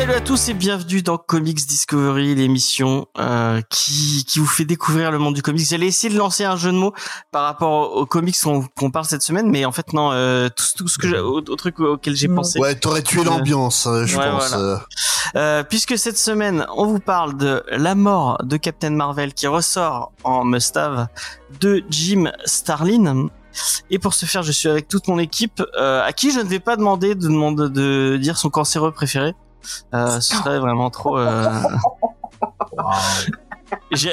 Salut à tous et bienvenue dans Comics Discovery, l'émission euh, qui, qui vous fait découvrir le monde du comics. J'allais essayer de lancer un jeu de mots par rapport aux comics qu'on qu'on parle cette semaine, mais en fait non, euh, tout, tout ce que j'ai- au, au truc auquel j'ai pensé. Ouais, t'aurais tué Euh, l'ambiance, euh, je ouais, pense. voilà. euh. Euh, puisque cette semaine, on vous parle de la mort de Captain Marvel qui ressort en must-have de Jim Starlin. Et pour ce faire, je suis avec toute mon équipe, euh, à qui je ne vais pas demander de demander de dire son cancéreux préféré. Euh, ce serait vraiment trop. euh, J'ai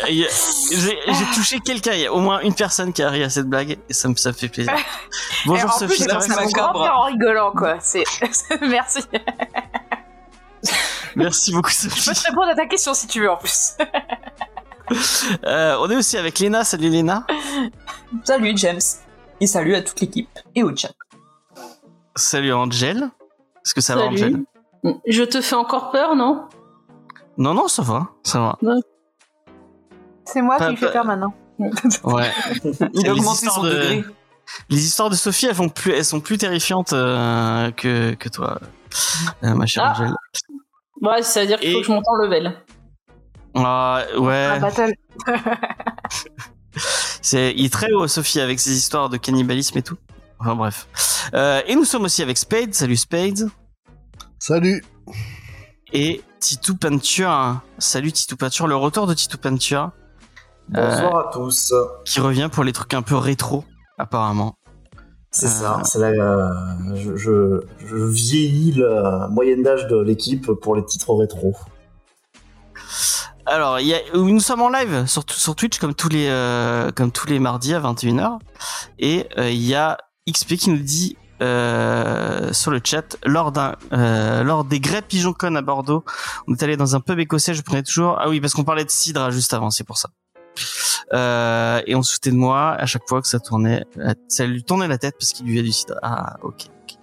touché quelqu'un, il y a au moins une personne qui a ri à cette blague et ça me, ça me fait plaisir. Bonjour en Sophie. plus, ça en rigolant, quoi. C'est, merci. Merci beaucoup Je peux Sophie. te répondre à ta question si tu veux, en plus. Euh, on est aussi avec Léna. Salut Léna. Salut James. Et salut à toute l'équipe et au chat. Salut Angel. Est-ce que ça va. Angel Je te fais encore peur, non? Non, non, ça va, ça va. C'est moi Pas- qui lui fais peur maintenant. Ouais. Il Les a augmenté histoires son de- degré. Les histoires de Sophie, elles, font plus, elles sont plus terrifiantes euh, que, que toi, euh, ma chère Ah. Angel. Ouais, ça veut dire qu'il Et- faut que je monte en level. Ah, ouais, Un battle. c'est, il est très haut, Sophie, avec ses histoires de cannibalisme et tout. Enfin, bref. Euh, et nous sommes aussi avec Spade. Salut Spade. Salut. Et Titou Peinture. Salut Titou Peinture. Le retour de Titou Peinture. Euh, Bonsoir à tous. qui revient pour les trucs un peu rétro, apparemment. C'est euh, ça. C'est la, euh, je, je, je vieillis la moyenne d'âge de l'équipe pour les titres rétro. Alors, il y a, nous sommes en live sur, sur Twitch comme tous les euh, comme tous les mardis à 21h et euh, il y a XP qui nous dit euh, sur le chat lors d'un euh, lors des Grey Pigeon Con à Bordeaux, on est allé dans un pub écossais, je prenais toujours ah oui parce qu'on parlait de cidre juste avant, c'est pour ça. Euh, et on se foutait de moi à chaque fois que ça tournait, ça lui tournait la tête parce qu'il buvait du cidre. Ah ok. ok.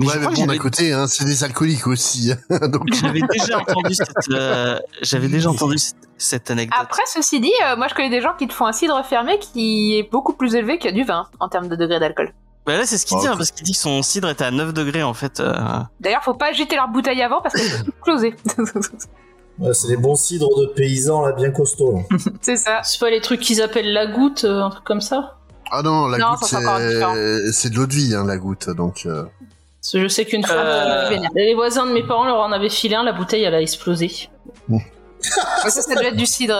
Mais ouais, mais bon, d'un côté, hein, c'est des alcooliques aussi. hein, Donc, j'avais déjà entendu cette euh, j'avais déjà entendu cette, cette anecdote. Après, ceci dit, euh, moi je connais des gens qui te font un cidre fermé qui est beaucoup plus élevé que du vin en termes de degré d'alcool. Bah là, c'est ce qu'il Oh, dit, hein, parce qu'il dit que son cidre était à 9 degrés, en fait. euh. D'ailleurs, faut pas jeter leur bouteille avant parce qu'elle exploser. Ouais, c'est des bons cidres de paysans là, bien costauds. là. c'est ça. C'est pas les trucs qu'ils appellent la goutte, euh, un truc comme ça? Ah non, la Non, goutte, c'est de l'eau de vie, hein, la goutte. Donc, euh, je sais qu'une fois, Euh, les voisins de mes parents leur en avaient filé un, la bouteille elle a explosé. Ouais, ça, ça doit être du cidre.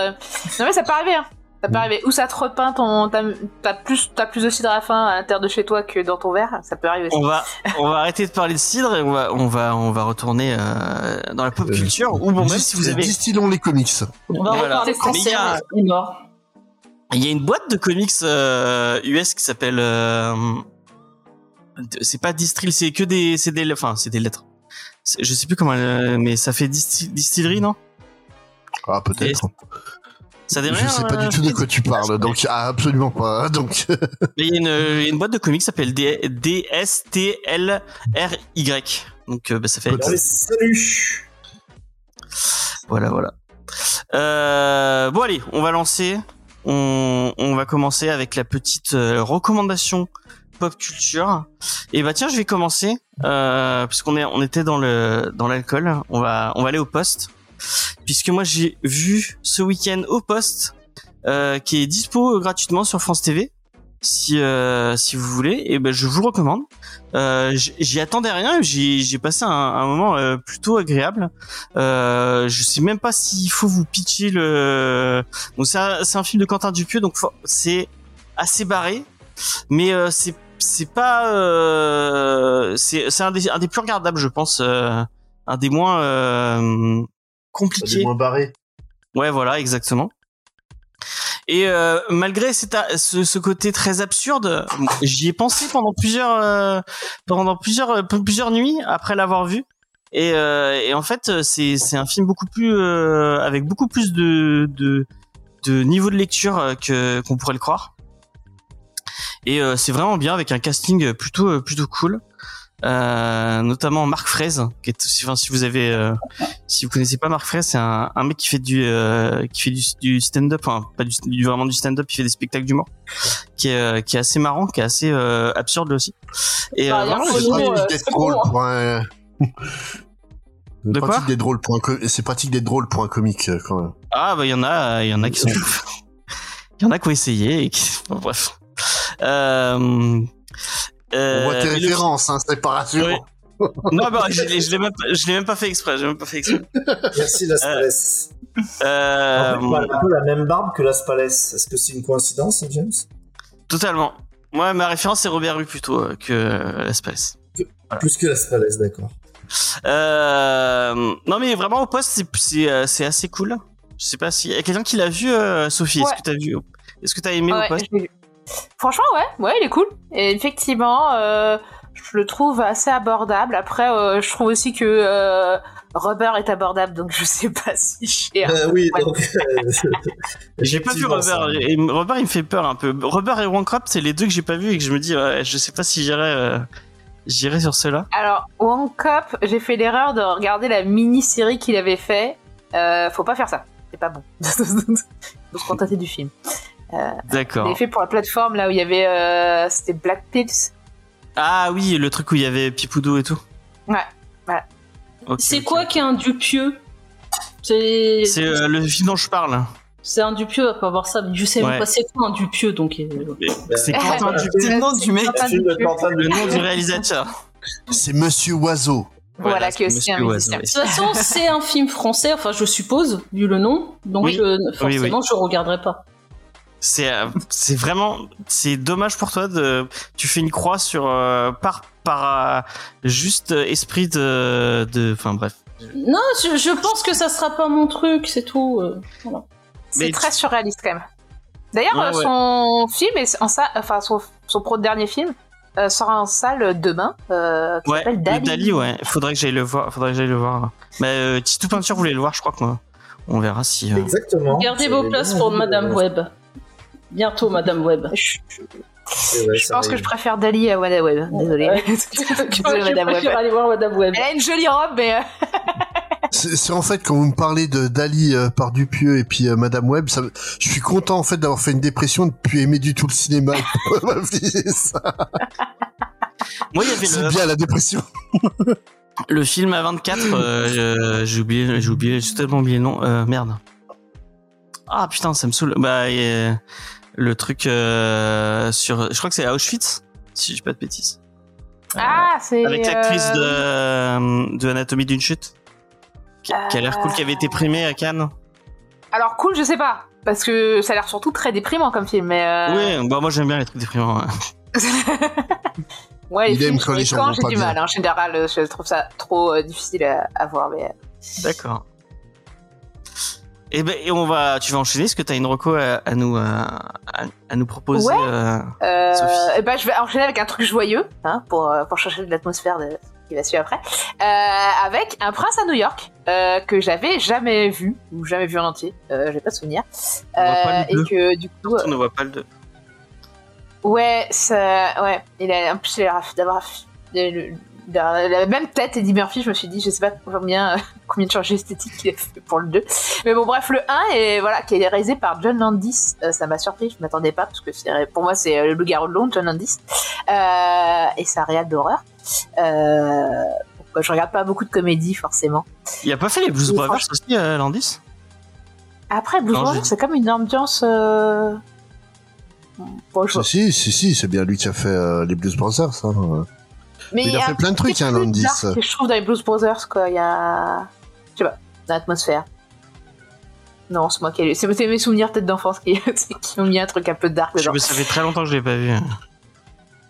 Non mais ça peut arriver. Hein. Ça peut arriver. Ou ça te repeint ton. T'as plus, t'as plus de cidre à la fin à l'intérieur de chez toi que dans ton verre. Ça peut arriver. aussi. On va, on va arrêter de parler de cidre et on va, on va, on va retourner euh, dans la pop Euh, culture. Ou bon, même si vous avez, Distillons les comics. On va Voilà. reparler est mort. il y a une boîte de comics euh, US qui s'appelle, euh, c'est pas Distill, c'est que des, c'est des, enfin, c'est des lettres. Je sais plus comment, elle- mais ça fait disti- distillerie, non? Ah, peut-être. Ça Je rien, sais pas euh, du tout de quoi tu parles, donc ah, absolument pas. Donc, Mais il y a une, a une boîte de comics qui s'appelle D- DSTLRY. Donc, euh, bah, ça fait. Allez, salut Voilà, voilà. Euh, bon allez, on va lancer. On, on va commencer avec la petite euh, recommandation pop culture. Et bah tiens, je vais commencer euh, puisqu'on est, on était dans le dans l'alcool. On va on va aller au poste puisque moi j'ai vu ce week-end au poste euh, qui est dispo gratuitement sur France TV. Si euh, si vous voulez, et ben je vous recommande. Euh, j'y attendais rien, j'ai j'ai passé un, un moment euh, plutôt agréable. Euh, je sais même pas s'il faut vous pitcher le. Bon, c'est un, un film de Quentin Dupieux, donc c'est assez barré, mais euh, c'est c'est pas euh, c'est un des un des plus regardables, je pense, euh, un des moins euh, Moins barrés. Ouais, voilà, exactement. Et euh, malgré cet a- ce, ce côté très absurde, j'y ai pensé pendant plusieurs euh, pendant plusieurs euh, plusieurs nuits après l'avoir vu. Et, euh, et en fait, c'est c'est un film beaucoup plus euh, avec beaucoup plus de de, de niveau de lecture que qu'on pourrait le croire. Et euh, c'est vraiment bien avec un casting plutôt plutôt cool. Euh, notamment Marc Fraise, qui est enfin, si vous avez, euh, si vous connaissez pas Marc Fraise, c'est un, un mec qui fait du, euh, qui fait du, du stand-up, enfin pas du, du- vraiment du stand-up, qui fait des spectacles d'humour, qui est, euh, qui est assez marrant, qui est assez euh, absurde aussi. Et Bah, vraiment, un C'est pratique d'être c'est drôle bon, hein. pour un... C'est De quoi pratique d'être drôle pour un co- C'est pratique d'être drôle pour un comique quand même. Ah bah il y en a, il y en a qui sont, il y en a qui ont essayé et qui, bon, bref. Euh, On euh, voit tes mais le- références, hein, c'est pas rassurant. Non bah je l'ai même, pas- même fait exprès, même pas fait exprès. Merci Las Palais. Euh, En fait, il a un peu la même barbe que Las Palais. Est-ce que c'est une coïncidence, James? Totalement. Moi ma référence c'est Robert Rue plutôt euh, que euh, L'Espèce. Plus que Las Palais, d'accord. Euh, non mais vraiment au poste c'est euh, assez cool. Je sais pas si y a quelqu'un qui l'a vu euh, Sophie, est-ce que t'as vu Est-ce que t'as aimé Ouais, au poste. Franchement, ouais, ouais, il est cool. Et effectivement, euh, je le trouve assez abordable. Après, euh, je trouve aussi que euh, Rubber est abordable, donc je sais pas si cher. Euh, oui, Ouais. donc. J'ai pas vu ça. Et Robert, il me fait peur un peu. Robert et Wancraft, c'est les deux que j'ai pas vu et que je me dis, ouais, je sais pas si j'irai, euh, j'irai sur ceux-là. Alors, One Cop, j'ai fait l'erreur de regarder la mini-série qu'il avait fait. Euh, faut pas faire ça. C'est pas bon. faut se contenter du film. Il D'accord. avait fait pour la plateforme là où il y avait. euh, C'était Black Pills. Ah oui, le truc où il y avait Pipoudou et tout. Ouais, Ok, C'est quoi qui est un Dupieux C'est C'est euh, le film dont je parle. c'est un Dupieux, à pas voir ça. Mais je sais Ouais. même pas c'est quoi un Dupieux, donc. euh, C'est Euh, Quentin C'est Dupieux, le nom du mec. Le nom du réalisateur. C'est Monsieur Oiseau. Voilà, c'est qui est aussi un. Oiseau, De toute façon, c'est un film français, enfin je suppose, vu le nom, donc Oui. je- forcément je regarderai pas. C'est euh, c'est vraiment c'est dommage pour toi de tu fais une croix sur euh, par par euh, juste esprit de de enfin bref. Non, je, je pense que ça sera pas mon truc, c'est tout. euh, voilà. C'est très surréaliste quand même. D'ailleurs, Ouais, euh, ouais. son film est en salle, enfin son, son pro dernier film euh, sera en salle demain. Euh, qui Ouais, Dali. Dali ouais, faudrait que j'aille le voir, faudrait que j'aille le voir. Mais euh, Titou Peinture voulait le voir, je crois que moi. On verra si euh, Exactement. Gardez vos places pour Madame Web. Bientôt, Madame Web. Je, pense que je préfère Dali à Wada Web. Désolée. Ouais. Désolée, je Madame Web. aller voir Madame Web. Elle a une jolie robe, mais euh, C'est en fait quand vous me parlez de Dali euh, par Dupieux et puis euh, Madame Webb, ça, je suis content en fait d'avoir fait une dépression de plus aimer du tout le cinéma. Ça. Moi, il y avait C'est le, bien la dépression. le film à 24, euh, j'ai oublié, j'ai oublié, j'ai totalement oublié le nom. Euh, merde. Ah putain, ça me saoule. Bah, il y a le truc euh, sur, je crois que c'est à Auschwitz, si je dis pas de bêtises. ah, c'est Avec l'actrice euh, de, de Anatomie d'une chute, qui, qui a l'air cool, qui avait été primée à Cannes. Alors cool, je sais pas, parce que ça a l'air surtout très déprimant comme film, mais. euh, Oui, bah moi j'aime bien les trucs déprimants. ouais. ouais, les Il aime films quand sur les gens vont j'ai pas du bien. mal. hein. En général, euh, je trouve ça trop euh, difficile à, à voir, mais. euh, D'accord. Et ben, et on va, tu vas enchaîner. Est-ce que tu as une reco à, à nous, euh, à, à nous proposer Ouais. euh, Euh, Sophie. et ben, je vais enchaîner avec un truc joyeux, hein, pour, euh, pour changer de l'atmosphère de qui va suivre après. Euh, avec un prince à New York, euh, que j'avais jamais vu, ou jamais vu en entier, euh, j'ai pas de souvenir. On voit pas Euh, le et que du coup, On ne voit pas le 2. euh, ouais, ça, ouais, il a, en plus, d'avoir le- la la même tête Eddie Murphy, je me suis dit, je sais pas combien, combien de changements esthétiques il a fait pour le 2. Mais bon, bref, le 1, est, voilà, qui est réalisé par John Landis, euh, ça m'a surpris, je m'attendais pas, parce que pour moi, c'est euh, le loup-garou de Londres, John Landis. Euh, et c'est un réal d'horreur. Euh, je regarde pas beaucoup de comédies, forcément. Il a pas fait les Blues Brothers franchement- aussi, euh, Landis? Après, Blues Brothers, c'est comme une ambiance... Euh... Bon, je. Si, si, si, c'est bien lui qui a fait euh, les Blues Brothers. Hein. Mais Il a fait plein de trucs, hein, Landis. je trouve dans les Blues Brothers, quoi. Il y a. Je sais pas, l'atmosphère. Non, c'est moi qui ai. C'est c'est mes souvenirs peut-être d'enfance qui... qui ont mis un truc un peu dark Je me- Ça fait très longtemps que je l'ai pas vu.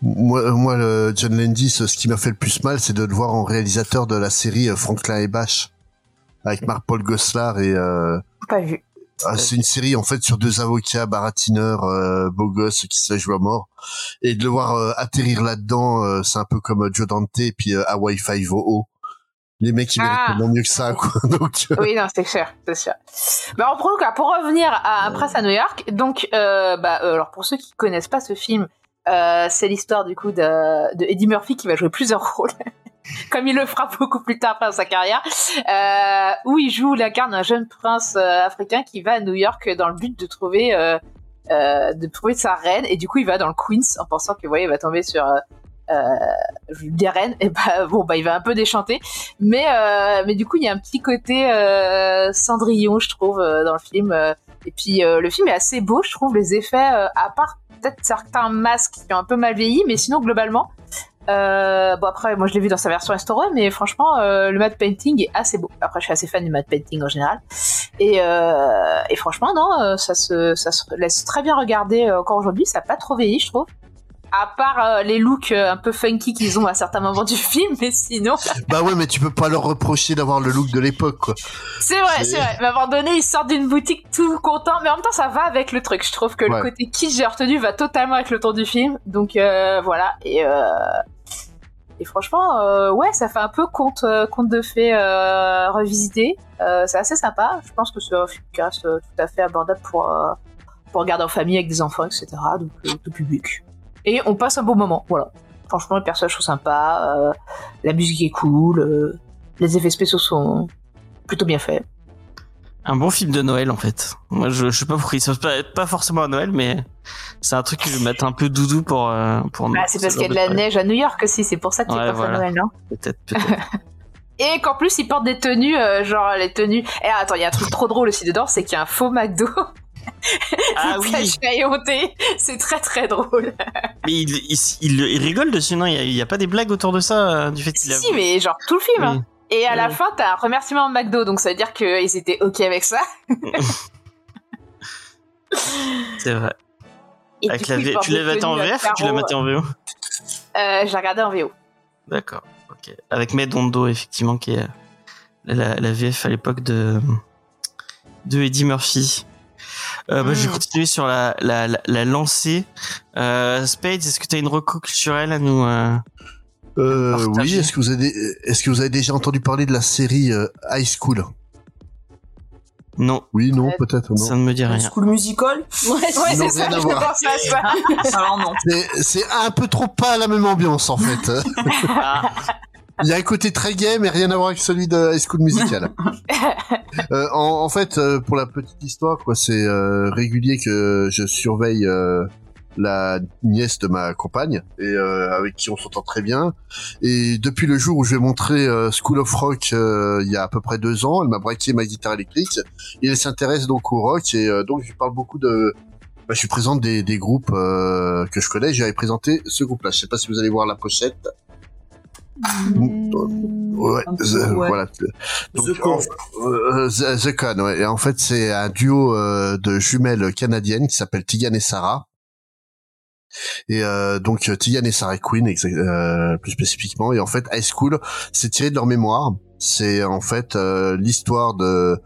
Moi, moi, le John Landis, ce qui m'a fait le plus mal, c'est de le voir en réalisateur de la série euh, Franklin et Bash avec Marc-Paul Goslar et euh, Pas vu. Ah, c'est une série en fait sur deux avocats baratineurs euh, beaux gosses qui se la jouent à mort et de le voir euh, atterrir là-dedans, euh, c'est un peu comme euh, Joe Dante et puis euh, Hawaii Five O. Les mecs ils Ah. méritent mieux que ça quoi. Donc euh, Oui, non, c'est sûr, c'est sûr. Bah, en tout cas, pour revenir à prince à New York, donc, euh, bah, euh, alors pour ceux qui connaissent pas ce film, Euh, c'est l'histoire du coup de, de Eddie Murphy qui va jouer plusieurs rôles, comme il le fera beaucoup plus tard dans sa carrière, euh, où il joue l'incarne un jeune prince euh, africain qui va à New York dans le but de trouver euh, de trouver sa reine. Et du coup il va dans le Queens en pensant que voilà il va tomber sur des reines. Et bah bon bah il va un peu déchanter. Mais mais du coup il y a un petit côté Cendrillon je trouve dans le film. Et puis le film est assez beau je trouve. Les effets à part peut-être certains masques qui ont un peu mal vieilli mais sinon globalement euh, bon après moi je l'ai vu dans sa version restaurée mais franchement euh, le matte painting est assez beau. Après je suis assez fan du matte painting en général. Et, euh, et franchement non euh, ça se ça se laisse très bien regarder euh, encore aujourd'hui. Ça n'a pas trop vieilli je trouve à part euh, les looks euh, un peu funky qu'ils ont à certains moments du film mais sinon Bah ouais, mais tu peux pas leur reprocher d'avoir le look de l'époque, quoi. c'est vrai C'est- vrai. Mais à un moment donné ils sortent d'une boutique tout content mais en même temps ça va avec le truc. Je trouve que Ouais. le côté kitsch j'ai retenu va totalement avec le ton du film. Donc euh, voilà. Et euh, et franchement euh, ouais ça fait un peu conte euh, conte de fées euh, revisité. Euh, c'est assez sympa. Je pense que c'est un film qui reste tout à fait abordable pour euh, pour regarder en famille avec des enfants etc donc tout public et on passe un beau moment voilà franchement les personnages sont sympas euh, la musique est cool euh, les effets spéciaux sont plutôt bien faits Un bon film de Noël en fait. Moi je, je sais pas pourquoi il pas, pas forcément à Noël, mais c'est un truc que je mettre un peu doudou pour euh, pour. Bah, c'est parce qu'il y a de la neige à New York aussi, c'est pour ça que tu Ouais, voilà. à Noël, non Peut-être peut-être. Et qu'en plus, ils portent des tenues, euh, genre les tenues. Et attends, il y a un truc trop drôle aussi dedans, c'est qu'il y a un faux McDo. Ah oui. C'est très très drôle. Mais il, il, il- il rigole dessus, non? Il y a, pas des blagues autour de ça euh, du fait si, a. si, mais genre tout le film. Oui. hein. Et à la fin, t'as un remerciement de McDo, donc ça veut dire qu'ils étaient ok avec ça. C'est vrai. Et Avec la coup, V- tu l'as maté en VF ou tu l'as maté en VO Euh, J'ai regardé en VO. D'accord. Ok. Avec Medondo effectivement qui est la, la VF à l'époque de de Eddie Murphy. Euh, bah, Je vais Mm. continuer sur la, la, la, la lancée. Euh, Spades, est-ce que tu as une reco culturelle à nous euh, Euh, oui, est-ce que vous avez, est-ce que vous avez déjà entendu parler de la série euh, High School Non, Oui, non, Euh, peut-être, ça ne me dit rien. School Musical Ouais, Ouais, Non, c'est ça, je voir. pense à ça. Alors non. C'est, c'est un peu trop pas la même ambiance, en fait. Ah, Il y a un côté très gay, mais rien à voir avec celui de High School Musical. Euh, en, en fait, euh, pour la petite histoire, quoi, c'est euh, régulier que je surveille euh, la nièce de ma compagne et euh, avec qui on s'entend très bien. Et depuis le jour où je vais montrer euh, School of Rock euh, il y a à peu près deux ans, elle m'a braqué ma guitare électrique et elle s'intéresse donc au rock et euh, donc je lui parle beaucoup de bah, je lui présente des, des groupes euh, que je connais. J'avais présenté ce groupe-là. Je sais pas si vous allez voir la pochette. Ouais, The- ouais. voilà. Donc, The Con. en- euh, The, The Con, ouais. Et en fait, c'est un duo euh, de jumelles canadiennes qui s'appelle Tigan et Sarah. Et euh, donc euh, Tigan et Sarah Queen, euh, plus spécifiquement. Et en fait, High School, c'est tiré de leur mémoire. C'est en fait euh, l'histoire de,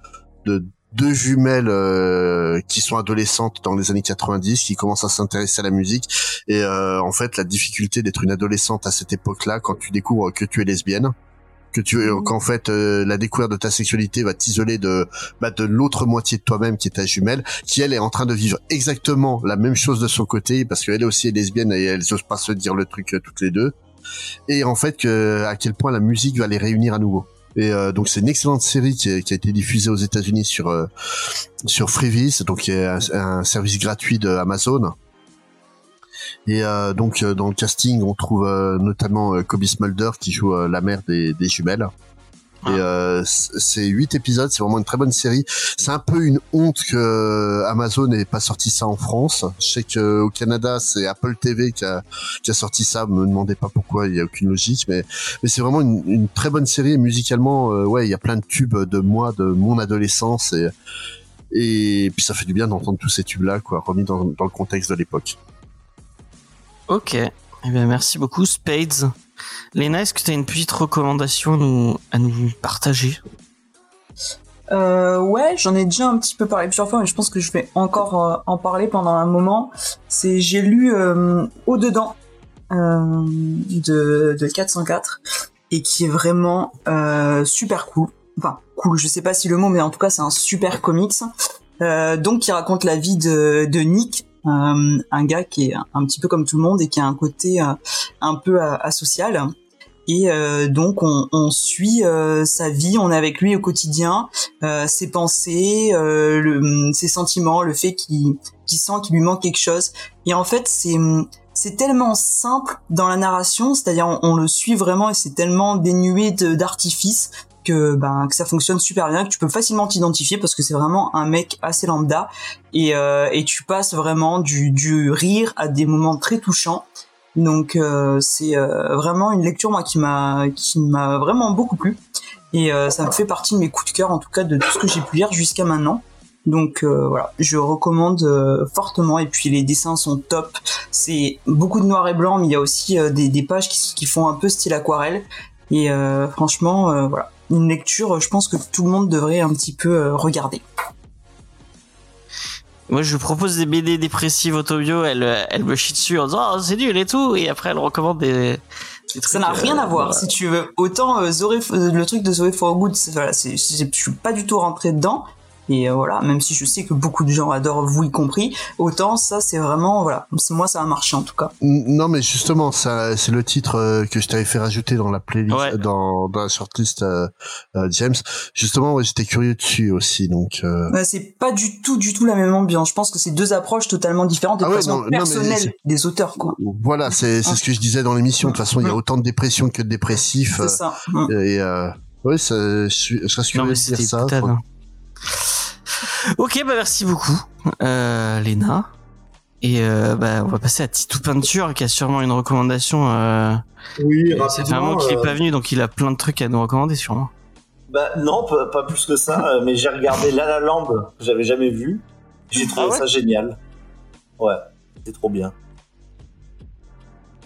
de deux jumelles euh, qui sont adolescentes dans les années 90, qui commencent à s'intéresser à la musique. Et euh, en fait, la difficulté d'être une adolescente à cette époque-là, quand tu découvres que tu es lesbienne, que tu Mhm. qu'en fait euh, la découverte de ta sexualité va t'isoler de bah, de l'autre moitié de toi-même qui est ta jumelle qui elle est en train de vivre exactement la même chose de son côté parce qu'elle aussi est lesbienne et elles osent pas se dire le truc euh, toutes les deux et en fait que à quel point la musique va les réunir à nouveau et euh, donc c'est une excellente série qui, a été diffusée aux États-Unis sur euh, sur donc qui est un, service gratuit de Amazon et euh, donc euh, dans le casting, on trouve notamment Kobe Smulder qui joue la mère des jumelles. Ah. Et euh, c- c'est huit épisodes, c'est vraiment une très bonne série. C'est un peu une honte que euh, Amazon n'ait pas sorti ça en France. Je sais que au Canada, c'est Apple TV qui a, qui a sorti ça. Me demandez pas pourquoi, il y a aucune logique, mais mais c'est vraiment une, une très bonne série. Et musicalement, euh, ouais, il y a plein de tubes de moi, de mon adolescence et et puis ça fait du bien d'entendre tous ces tubes-là, quoi, remis dans, dans le contexte de l'époque. ok. Eh bien, merci beaucoup, Spades. Léna, est-ce que tu as une petite recommandation à nous, partager? Euh, ouais, j'en ai déjà un petit peu parlé plusieurs fois, mais je pense que je vais encore euh, en parler pendant un moment. C'est j'ai lu euh, Au dedans de de 404 et qui est vraiment super cool. Enfin cool, je sais pas si le mot, mais en tout cas c'est un super comics. Donc qui raconte la vie de Nick euh, un gars qui est un petit peu comme tout le monde et qui a un côté euh, un peu euh, asocial. Et donc on, suit sa vie, on est avec lui au quotidien, ses pensées, ses sentiments, le fait qu'il sent qu'il lui manque quelque chose. Et en fait c'est c'est tellement simple dans la narration, c'est-à-dire on, on le suit vraiment et c'est tellement dénué d'artifice que ben que ça fonctionne super bien, que tu peux facilement t'identifier parce que c'est vraiment un mec assez lambda et euh, tu passes vraiment du rire à des moments très touchants. Donc euh, c'est euh, vraiment une lecture moi qui m'a vraiment beaucoup plu et ça me fait partie de mes coups de cœur en tout cas de tout ce que j'ai pu lire jusqu'à maintenant. Donc voilà, je recommande fortement et puis les dessins sont top. C'est beaucoup de noir et blanc mais il y a aussi des, pages qui, font un peu style aquarelle et franchement voilà, une lecture je pense que tout le monde devrait un petit peu euh, regarder. Moi, je lui propose des BD dépressives autobio, elle, elle me chie dessus en disant oh, c'est nul et tout, et après elle recommande des. des Ça n'a rien euh, à voir, si tu veux. Autant euh, le truc de Zoé Forgood, voilà, je suis pas du tout rentré dedans. Et euh, voilà, même si je sais que beaucoup de gens adorent, vous y compris, autant ça, c'est vraiment, voilà, moi ça a marché en tout cas. Non, mais justement, ça, c'est le titre euh, que je t'avais fait rajouter dans la playlist, Ouais. dans, dans la shortlist, euh, euh, James. Justement, ouais, j'étais curieux dessus aussi, donc. Euh... Bah, c'est pas du tout, du tout la même ambiance. Je pense que c'est deux approches totalement différentes et Ah ouais, non, non, des auteurs, quoi. Voilà, c'est c'est ce que je disais dans l'émission. De toute façon, il y a autant de dépression que de dépressifs. C'est ça. Mm. euh, et euh, ouais, ça, je, suis- je serais Non, curieux mais de dire ça. putain. Ok, bah merci beaucoup, euh, Léna. Et euh, bah, on va passer à Titou Peinture qui a sûrement une recommandation. Euh... Oui, un moment qu'il est euh, pas venu, donc il a plein de trucs à nous recommander sûrement. Bah non, pas, pas plus que ça, mais j'ai regardé La La Land que j'avais jamais vu. J'ai trouvé Ah ouais ça génial. Ouais, c'est trop bien.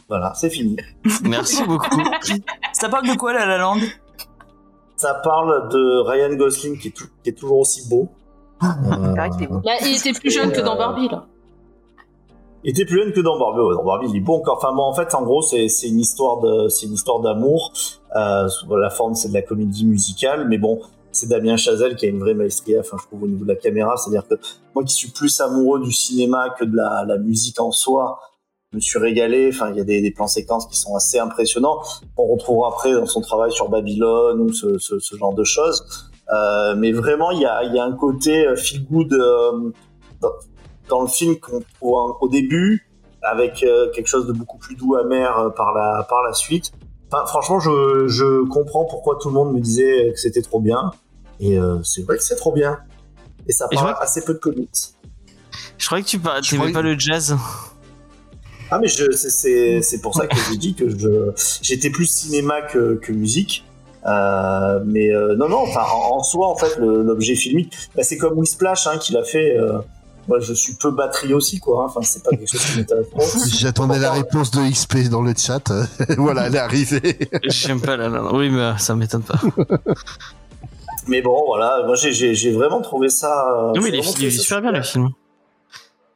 Voilà, c'est fini. Merci beaucoup. Ça parle de quoi, La La Land Ça parle de Ryan Gosling qui est, tou- qui est toujours aussi beau. Euh, est beau. Là, il était plus jeune que dans Euh, Barbie, là. Il était plus jeune que dans Barbie. Ouais, dans Barbie, il est beau encore. Enfin, bon, en fait, en gros, c'est une histoire de, c'est une histoire d'amour. Euh, la forme, c'est de la comédie musicale, mais bon, c'est Damien Chazelle qui a une vraie maestria. Enfin, je trouve au niveau de la caméra, c'est-à-dire que moi, qui suis plus amoureux du cinéma que de la, la musique en soi, je me suis régalé. Enfin, il y a des, des plans séquences qui sont assez impressionnants. On retrouvera après dans son travail sur Babylone ou ce, ce, ce genre de choses. Euh, mais vraiment, il y a, il y a un côté euh, feel good euh, dans, dans le film qu'on trouve au début, avec euh, quelque chose de beaucoup plus doux, amer euh, par la par la suite. Enfin, franchement, je, je comprends pourquoi tout le monde me disait que c'était trop bien. Et euh, c'est vrai que c'est trop bien. Et ça parle assez peu de comics. Je croyais que tu par- Je t'aimais croyais- pas le jazz. Ah mais c'est c'est c'est pour ça que j'ai dit que je j'étais plus cinéma que que musique. Euh, mais euh, non non enfin en, en soi en fait l'objet filmique bah, c'est comme Whisplash hein, qu'il a fait euh, moi je suis peu batterie aussi quoi hein. enfin c'est pas quelque chose qui m'intéresse J'attendais la réponse de XP dans le chat. voilà, elle est arrivée. J'aime pas la la- Oui, mais ça m'étonne pas. mais bon voilà moi j'ai vraiment trouvé ça Non, mais il est, super bien le film.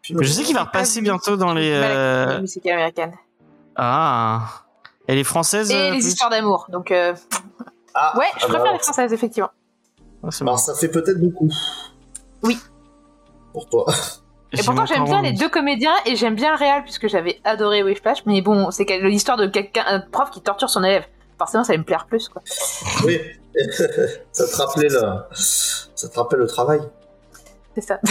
Je sais qu'il va repasser bientôt dans les. euh, musique américaine. Ah. Elle est française Et euh, les histoires d'amour. Donc, euh, ah, ouais, je ah bah, préfère les françaises, effectivement. Ah, ça fait peut-être beaucoup Oui. pour toi Et pourtant, j'aime bien les deux comédiens et j'aime bien le réal puisque j'avais adoré Whiplash. Mais bon, c'est que- l'histoire de quelqu'un, un prof qui torture son élève. Forcément, ça va me plaire plus, quoi. oui ça te rappelait le ça te rappelle le travail C'est ça.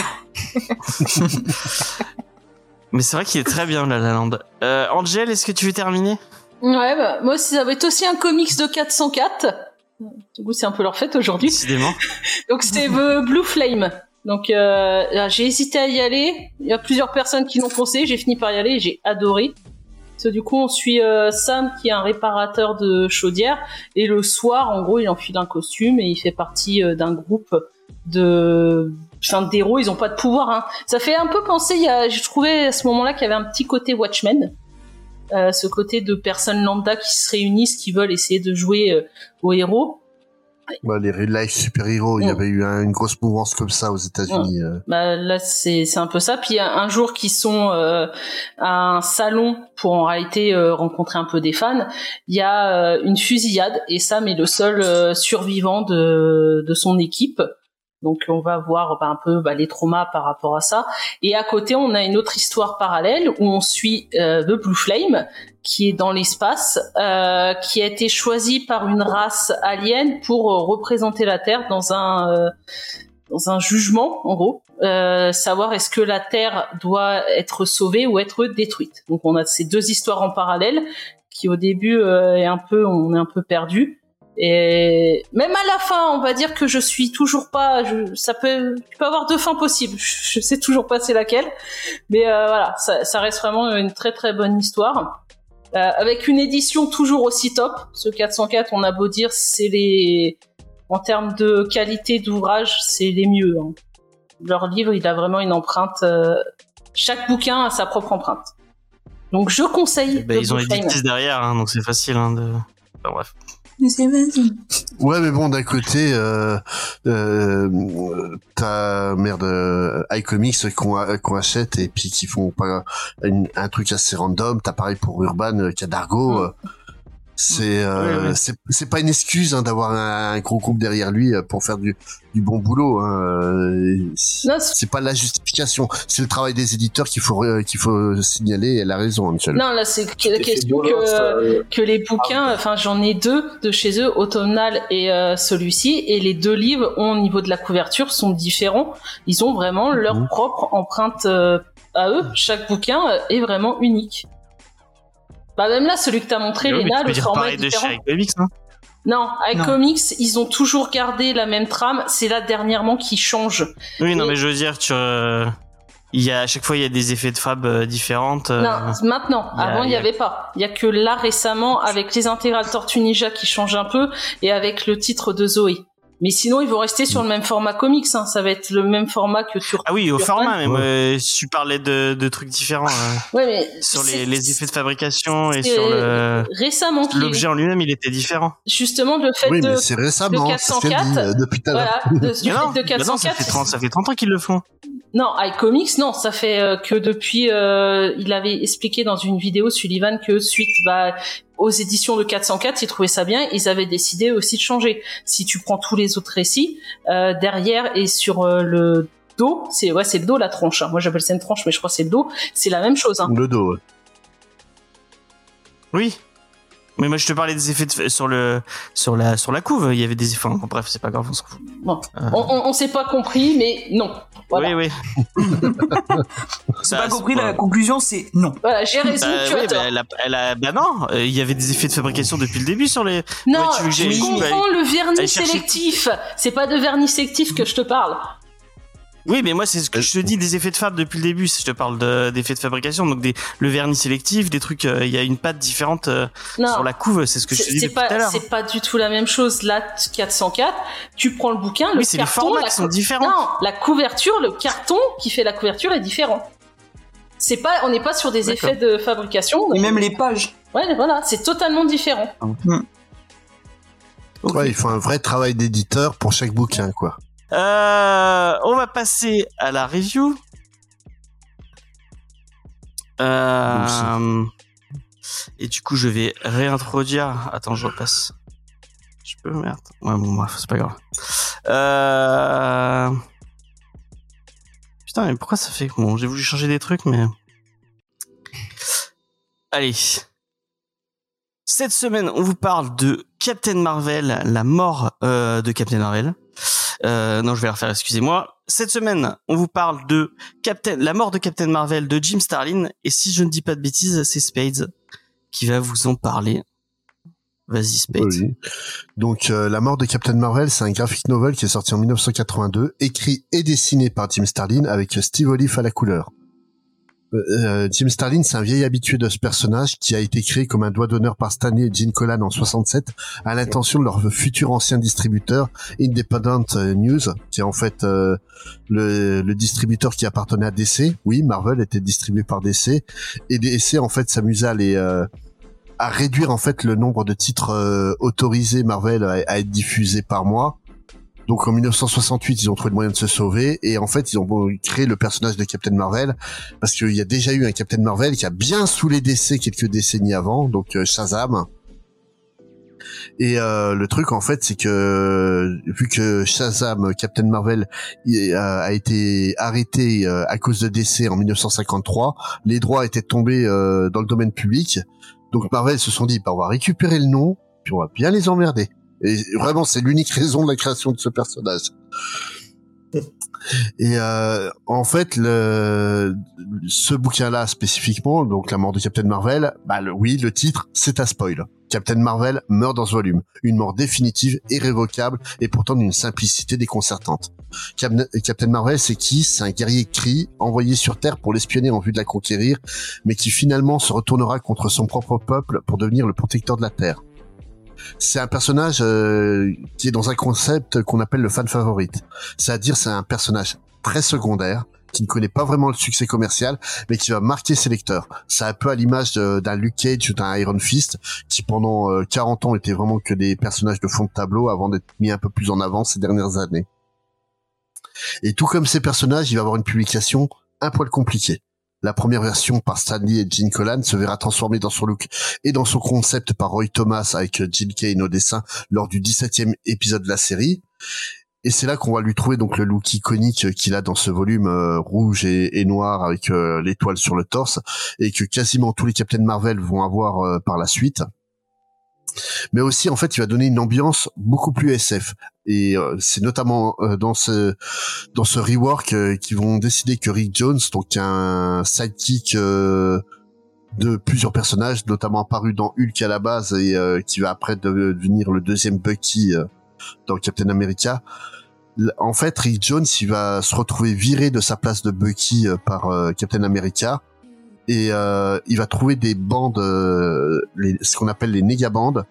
Mais c'est vrai qu'il est très bien, La La Land. Euh, Angel, est-ce que tu veux terminer? Ouais, bah, moi aussi, ça va être aussi un comics de 404. Du coup, c'est un peu leur fête aujourd'hui. Décidément. Donc, The Blue Flame. Donc, euh, là, j'ai hésité à y aller. Il y a plusieurs personnes qui l'ont foncé. J'ai fini par y aller et j'ai adoré. Parce que du coup, on suit euh, Sam, qui est un réparateur de chaudière. Et le soir, en gros, il enfile un costume et il fait partie euh, d'un groupe de... Enfin, d'héros. Ils ont pas de pouvoir. Hein. Ça fait un peu penser, il y a... j'ai trouvé à ce moment-là qu'il y avait un petit côté Watchmen. Euh, ce côté de personnes lambda qui se réunissent, qui veulent essayer de jouer euh, aux héros. Bah, les real life super-héros, il y Mm. avait eu un- une grosse mouvance comme ça aux États-Unis. euh. Bah, là, c'est c'est un peu ça. Puis un un jour qu'ils sont euh, à un salon pour en réalité euh, rencontrer un peu des fans, il y a euh, une fusillade et Sam est le seul euh, survivant de, de son équipe. Donc on va voir bah, un peu bah, les traumas par rapport à ça. Et à côté, on a une autre histoire parallèle où on suit euh, The Blue Flame, qui est dans l'espace, euh, qui a été choisi par une race alien pour euh, représenter la Terre dans un euh, dans un jugement, en gros, euh, savoir est-ce que la Terre doit être sauvée ou être détruite. Donc on a ces deux histoires en parallèle qui au début euh, est un peu, on est un peu perdu. Et même à la fin, on va dire que je suis toujours pas. Je, ça peut, tu peux avoir deux fins possibles. Je, sais toujours pas c'est laquelle, mais euh, voilà, ça, ça, reste vraiment une très très bonne histoire. Euh, avec une édition toujours aussi top. Ce 404, on a beau dire, c'est les, en termes de qualité d'ouvrage, c'est les mieux. Hein. Leur livre, il a vraiment une empreinte. Euh, chaque bouquin a sa propre empreinte. Donc je conseille. Bah, ils ont les derrière, hein, donc c'est facile hein, de. Enfin, bref. Ouais, mais bon, d'un côté, euh, euh, t'as merde euh, iComics qu'on qu'on achète et puis qui font pas un truc assez random. T'as pareil pour Urban, euh, qui a Dargo. C'est euh, Oui, oui. c'est pas une excuse hein, d'avoir un, un gros groupe derrière lui euh, pour faire du, du bon boulot. Hein. euh, c'est- pas la justification. C'est le travail des éditeurs qu'il faut euh, qu'il faut signaler. Elle a raison, Michel. Non, là c'est que- la question que, euh, que les bouquins, enfin j'en ai deux de chez eux, Automnal et euh, celui-ci, et les deux livres ont, au niveau de la couverture sont différents. Ils ont vraiment leur Mhm. propre empreinte euh, à eux. Chaque bouquin est vraiment unique. Bah même là, celui que t'as montré, Oui, Léna, le format est de différent. chez iComics, hein. Non, avec Non. Comics, ils ont toujours gardé la même trame. C'est là dernièrement qui change. Oui, non, mais je veux dire, tu. euh, Il y a, à chaque fois, il y a des effets de fab euh, différentes. euh, Non, maintenant. a- Avant, il y n'y a- avait pas. Il y a que là récemment, avec les intégrales Tortue Ninja qui changent un peu, et avec le titre de Zoé. Mais sinon, ils vont rester sur le même format comics. Hein. Ça va être le même format que sur. Ah oui, au format, mais Ouais. moi, tu parlais de, de trucs différents euh, Ouais, mais sur les, les effets de fabrication et sur le récemment l'objet en lui-même, il était différent. justement le fait Oui, de mais c'est récemment. de C'est ce qu'elle dit 404, euh, depuis tout à l'heure. voilà de, du non, fait de bah non, ça 404 fait 30, ça fait 30 ans qu'ils le font. Non, iComics, non, ça fait euh, que depuis, euh, il avait expliqué dans une vidéo Sullivan que suite bah, aux éditions de 404, ils trouvaient ça bien, ils avaient décidé aussi de changer. Si tu prends tous les autres récits, euh, derrière et sur euh, le dos, c'est ouais, c'est le dos la tronche. hein. Moi j'appelle ça une tronche, mais je crois que c'est le dos. C'est la même chose. Hein. Le dos. ouais. Oui. Mais moi, je te parlais des effets de, sur le, sur la, sur la couve. Il y avait des effets. Enfin, bref, c'est pas grave, on s'en fout. Bon. Euh, On, on, on s'est pas compris, mais non. Voilà, Oui, oui. Bah, pas compris, c'est la conclusion c'est non. voilà j'ai raison, Bah, tu oui, as bah, elle a, elle a- bah non, euh, il y avait des effets de fabrication depuis le début sur les. Non, Ouais, tu j'aille- comprends le vernis sélectif. C'est pas de vernis sélectif que je te parle. Oui, mais moi, c'est ce que je te dis des effets de fab depuis le début. Je te parle de- d'effets de fabrication, donc des, le vernis sélectif, des trucs. euh, Il y a une patte différente euh, Non. sur la couve. C'est ce que je te C'est dis c'est depuis tout à pas, l'heure. c'est pas du tout la même chose. Là, 404, tu prends le bouquin, le Oui, c'est les carton, formats la qui sont différents. Non, la couverture, le carton qui fait la couverture est différent. C'est pas, on n'est pas sur des effets de fabrication. Et même les pages. Ouais, voilà, c'est totalement différent. Ok. Ouais, il faut un vrai travail d'éditeur pour chaque bouquin, quoi. Euh, on va passer à la review. Euh, et du coup, je vais réintroduire. Attends, je repasse. Je peux merde. Ouais, bon, bref, c'est pas grave. Euh... Putain, mais pourquoi ça fait Bon, j'ai voulu changer des trucs, mais. Allez. Cette semaine, on vous parle de Captain Marvel, la mort euh, de Captain Marvel. Euh, non, je vais refaire, excusez-moi. Cette semaine, on vous parle de Captain, la mort de Captain Marvel de Jim Starlin. Et si je ne dis pas de bêtises, c'est Spades qui va vous en parler. Vas-y, Spades. Donc, euh, La mort de Captain Marvel, c'est un graphic novel qui est sorti en 1982, écrit et dessiné par Jim Starlin avec Steve Olive à la couleur. Euh, Jim Starlin, c'est un vieil habitué de ce personnage qui a été créé comme un doigt d'honneur par Stanley et Gene Colan en 67 à l'intention de leur futur ancien distributeur Independent euh, News, qui est en fait euh, le, le distributeur qui appartenait à DC. Oui, Marvel était distribué par DC et DC en fait s'amusait à les euh, à réduire en fait le nombre de titres euh, autorisés Marvel à, à être diffusés par mois. Donc en 1968, ils ont trouvé le moyen de se sauver et en fait, ils ont créé le personnage de Captain Marvel parce qu'il y a déjà eu un Captain Marvel qui a bien saoulé DC quelques décennies avant, donc euh, Shazam. Et euh, le truc en fait, c'est que vu que Shazam, Captain Marvel, euh, a été arrêté euh, à cause de décès en 1953, les droits étaient tombés dans le domaine public. Donc Marvel se sont dit, bah, on va récupérer le nom, puis on va bien les emmerder. Et vraiment, c'est l'unique raison de la création de ce personnage. Et euh, en fait, le, ce bouquin-là spécifiquement, donc la mort de Captain Marvel, bah le, oui, le titre, c'est un spoil. Captain Marvel meurt dans ce volume, une mort définitive, irrévocable et pourtant d'une simplicité déconcertante. Cap Captain Marvel, c'est qui? C'est un guerrier cri envoyé sur Terre pour l'espionner en vue de la conquérir, mais qui finalement se retournera contre son propre peuple pour devenir le protecteur de la Terre. C'est un personnage euh, qui est dans un concept qu'on appelle le fan favorite. C'est-à-dire c'est un personnage très secondaire qui ne connaît pas vraiment le succès commercial, mais qui va marquer ses lecteurs. C'est un peu à l'image d'un Luke Cage ou d'un Iron Fist, qui pendant euh, 40 ans étaient vraiment que des personnages de fond de tableau avant d'être mis un peu plus en avant ces dernières années. Et tout comme ces personnages, il va avoir une publication un poil compliquée. La première version par Stanley et Gene Colan se verra transformée dans son look et dans son concept par Roy Thomas avec Jill Kane au dessin lors du 17e épisode de la série. Et c'est là qu'on va lui trouver donc le look iconique qu'il a dans ce volume euh, rouge et, et noir avec euh, l'étoile sur le torse et que quasiment tous les Captain Marvel vont avoir euh, par la suite. Mais aussi en fait, il va donner une ambiance beaucoup plus SF et euh, c'est notamment euh, dans ce dans ce rework euh, qu'ils vont décider que Rick Jones, donc un sidekick de plusieurs personnages, notamment apparu dans Hulk à la base et qui va après de- devenir le deuxième Bucky dans Captain America. En fait, Rick Jones, il va se retrouver viré de sa place de Bucky par Captain America et euh, il va trouver des bandes, euh, ce qu'on appelle les négabandes,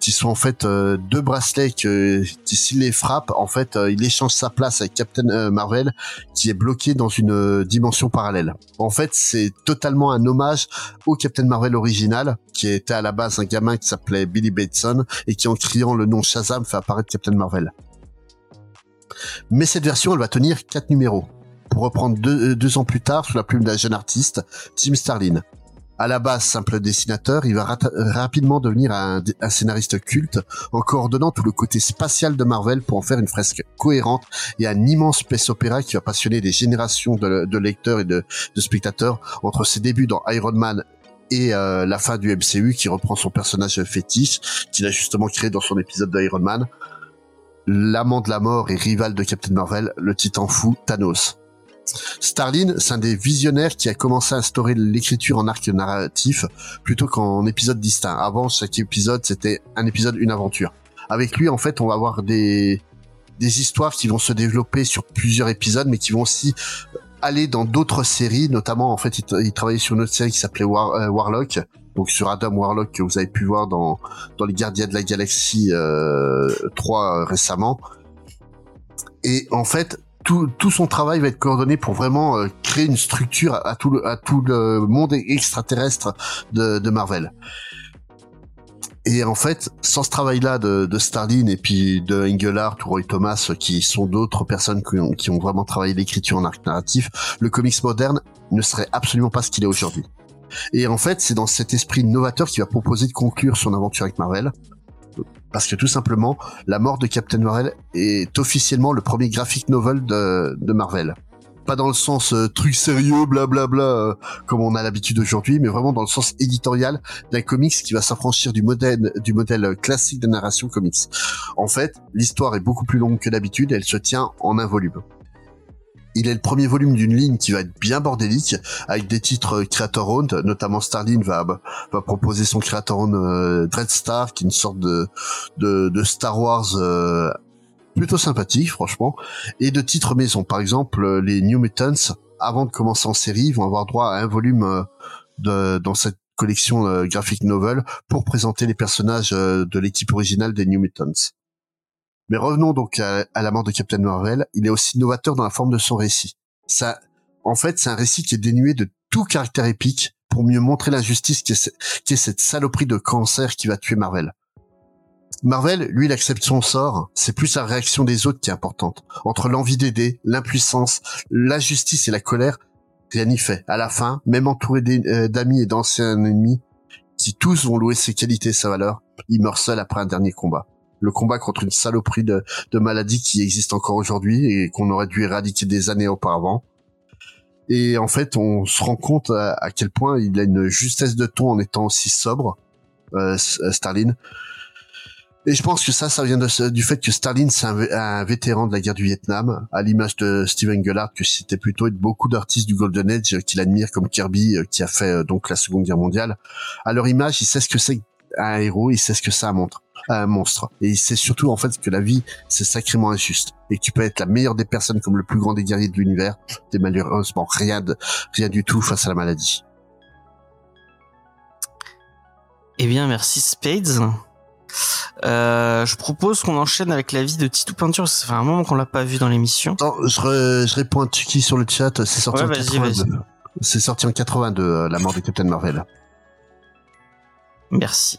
qui sont en fait euh, deux bracelets que qui s'il les frappe, en fait, euh, il échange sa place avec Captain euh, Marvel, qui est bloqué dans une dimension parallèle. En fait, c'est totalement un hommage au Captain Marvel original, qui était à la base un gamin qui s'appelait Billy Bateson et qui en criant le nom Shazam fait apparaître Captain Marvel. Mais cette version, elle va tenir quatre numéros, pour reprendre deux, euh, deux ans plus tard sous la plume d'un jeune artiste, Tim Starlin. À la base simple dessinateur, il va rapidement devenir un, scénariste culte en coordonnant tout le côté spatial de Marvel pour en faire une fresque cohérente et un immense space opéra qui va passionner des générations de, lecteurs et de, de spectateurs entre ses débuts dans Iron Man et euh, la fin du MCU qui reprend son personnage fétiche qu'il a justement créé dans son épisode de Iron Man, l'amant de la mort et rival de Captain Marvel, le titan fou Thanos. Starlin, c'est un des visionnaires qui a commencé à instaurer l'écriture en arc narratif plutôt qu'en épisode distinct. Avant, chaque épisode, c'était un épisode, une aventure. Avec lui, en fait, on va avoir des, des histoires qui vont se développer sur plusieurs épisodes, mais qui vont aussi aller dans d'autres séries. Notamment, en fait, il, tra- il travaillait sur une autre série qui s'appelait euh, Warlock. Donc sur Adam Warlock que vous avez pu voir dans, dans les Gardiens de la Galaxie euh, 3 euh, récemment. Et en fait, tout, son travail va être coordonné pour vraiment euh, créer une structure à, tout le, monde extraterrestre de, de Marvel. Et en fait, sans ce travail-là de, de Starlin et puis de Engelhardt ou Roy Thomas, qui sont d'autres personnes qui ont, qui ont vraiment travaillé l'écriture en arc narratif, le comics moderne ne serait absolument pas ce qu'il est aujourd'hui. Et en fait, c'est dans cet esprit novateur qu'il va proposer de conclure son aventure avec Marvel. Parce que tout simplement, la mort de Captain Marvel est officiellement le premier graphic novel de, Marvel. Pas dans le sens euh, truc sérieux, blablabla, euh, comme on a l'habitude aujourd'hui, mais vraiment dans le sens éditorial d'un comics qui va s'affranchir du modèle, du modèle classique de narration comics. En fait, l'histoire est beaucoup plus longue que d'habitude, elle se tient en un volume. Il est le premier volume d'une ligne qui va être bien bordélique, avec des titres euh, Creator Owned, notamment Starlin va, proposer son Creator Owned euh, Dreadstar, qui est une sorte de, de, Star Wars euh, plutôt sympathique, franchement, et de titres maison. Par exemple, euh, les New Mutants, avant de commencer en série, vont avoir droit à un volume de, dans cette collection graphic novel pour présenter les personnages de l'équipe originale des New Mutants. Mais revenons donc à, la mort de Captain Marvel. Il est aussi novateur dans la forme de son récit. Ça, en fait, c'est un récit qui est dénué de tout caractère épique pour mieux montrer l'injustice qui est, cette saloperie de cancer qui va tuer Marvel. Marvel, lui, il accepte son sort. C'est plus la réaction des autres qui est importante. Entre l'envie d'aider, l'impuissance, l'injustice et la colère, rien n'y fait. À la fin, même entouré euh, d'amis et d'anciens ennemis, qui tous vont louer ses qualités et sa valeur, il meurt seul après un dernier combat. Le combat contre une saloperie de, de maladie qui existe encore aujourd'hui et qu'on aurait dû éradiquer des années auparavant. Et en fait, on se rend compte à, quel point il a une justesse de ton en étant aussi sobre, euh, euh, Starlin. Et je pense que ça, ça vient de du fait que Starlin, c'est un, vé- un vétéran de la guerre du Vietnam, à l'image de Steven Gullard, que c'était plutôt beaucoup d'artistes du Golden Age euh, qu'il admire, comme Kirby, euh, qui a fait donc la Seconde Guerre mondiale. À leur image, il sait ce que c'est un héros, il sait ce que c'est un monstre, un monstre. Et il sait surtout en fait que la vie, c'est sacrément injuste. Et que tu peux être la meilleure des personnes comme le plus grand des guerriers de l'univers, t'es malheureusement rien de, rien du tout face à la maladie. Eh bien, merci Spades. Euh, je propose qu'on enchaîne avec la vie de Titou Peinture. Ça fait un moment qu'on l'a pas vu dans l'émission. Attends, je, re- je réponds à Tuki sur le chat, c'est sorti Ouais, en vas-y, 82. C'est sorti en 82, euh, la mort de Captain Marvel. Merci.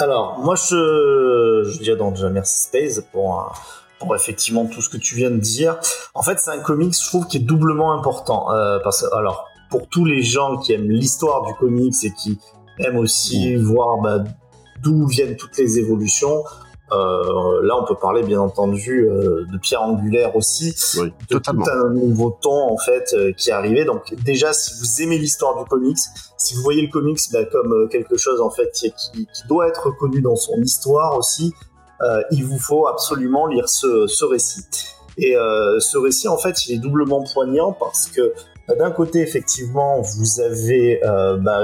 Alors, moi, je, je dis donc déjà merci Space pour, pour effectivement tout ce que tu viens de dire. En fait, c'est un comics, je trouve, qui est doublement important. Euh, parce que, alors, pour tous les gens qui aiment l'histoire du comics et qui aiment aussi voir bah, d'où viennent toutes les évolutions, euh, là, on peut parler, bien entendu, euh, de pierre angulaire aussi Oui, de totalement. tout un nouveau ton en fait euh, qui est arrivé. Donc déjà, si vous aimez l'histoire du comics, si vous voyez le comics bah, comme euh, quelque chose en fait qui, qui- doit être reconnu dans son histoire aussi, euh, il vous faut absolument lire ce, ce récit. Et euh, ce récit en fait, il est doublement poignant parce que bah, d'un côté effectivement, vous avez euh, bah,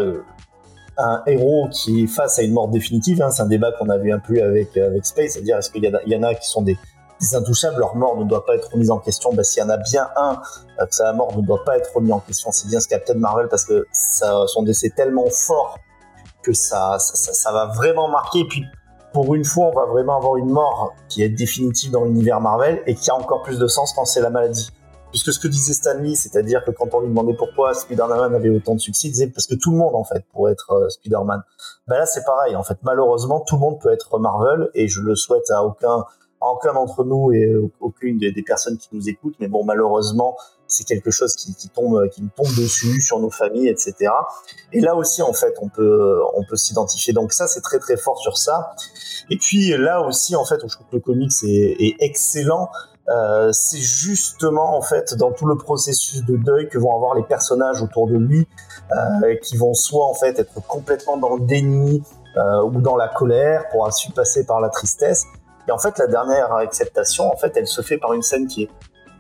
un héros qui est face à une mort définitive. hein. c'est un débat qu'on a vu un peu avec avec Space, c'est-à-dire est-ce qu'il y, y en a qui sont des intouchables, leur mort ne doit pas être remise en question? Bah, S'il y en a bien un, euh, que sa mort ne doit pas être remis en question, c'est bien ce Captain Marvel parce que ça, son décès est tellement fort que ça, ça, ça- ça va vraiment marquer. Et puis, pour une fois, on va vraiment avoir une mort qui est définitive dans l'univers Marvel et qui a encore plus de sens quand c'est la maladie. Puisque ce que disait Stanley, c'est-à-dire que quand on lui demandait pourquoi Spider-Man avait autant de succès, il disait parce que tout le monde, en fait, pourrait être euh, Spider-Man. Ben là, c'est pareil. En fait, malheureusement, tout le monde peut être Marvel et je le souhaite à aucun à aucun d'entre nous et aucune des, personnes qui nous écoutent. Mais bon, malheureusement, c'est quelque chose qui, tombe, qui tombe dessus sur nos familles, etc. Et là aussi, en fait, on peut, on peut s'identifier. Donc ça, c'est très très fort sur ça. Et puis là aussi, en fait, je trouve que le comics est excellent. Euh, c'est justement en fait dans tout le processus de deuil que vont avoir les personnages autour de lui, euh, qui vont soit en fait être complètement dans le déni euh, ou dans la colère pour ensuite passer par la tristesse. Et en fait, la dernière acceptation, en fait, elle se fait par une scène qui est,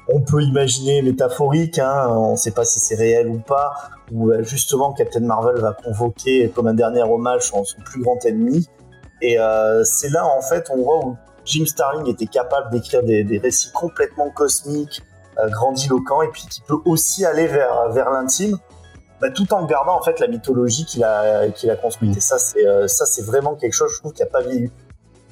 on peut imaginer métaphorique, hein, on ne sait pas si c'est réel ou pas, où euh, justement Captain Marvel va convoquer comme un dernier hommage son, son plus grand ennemi. Et euh, c'est là, en fait, on voit où Jim Starling était capable d'écrire des, récits complètement cosmiques, euh, grandiloquents, et puis qui peut aussi aller vers, vers l'intime, bah, tout en gardant en fait la mythologie qu'il a, a construite. Et ça, c'est euh, ça, c'est vraiment quelque chose, je trouve, qui a pas vieilli.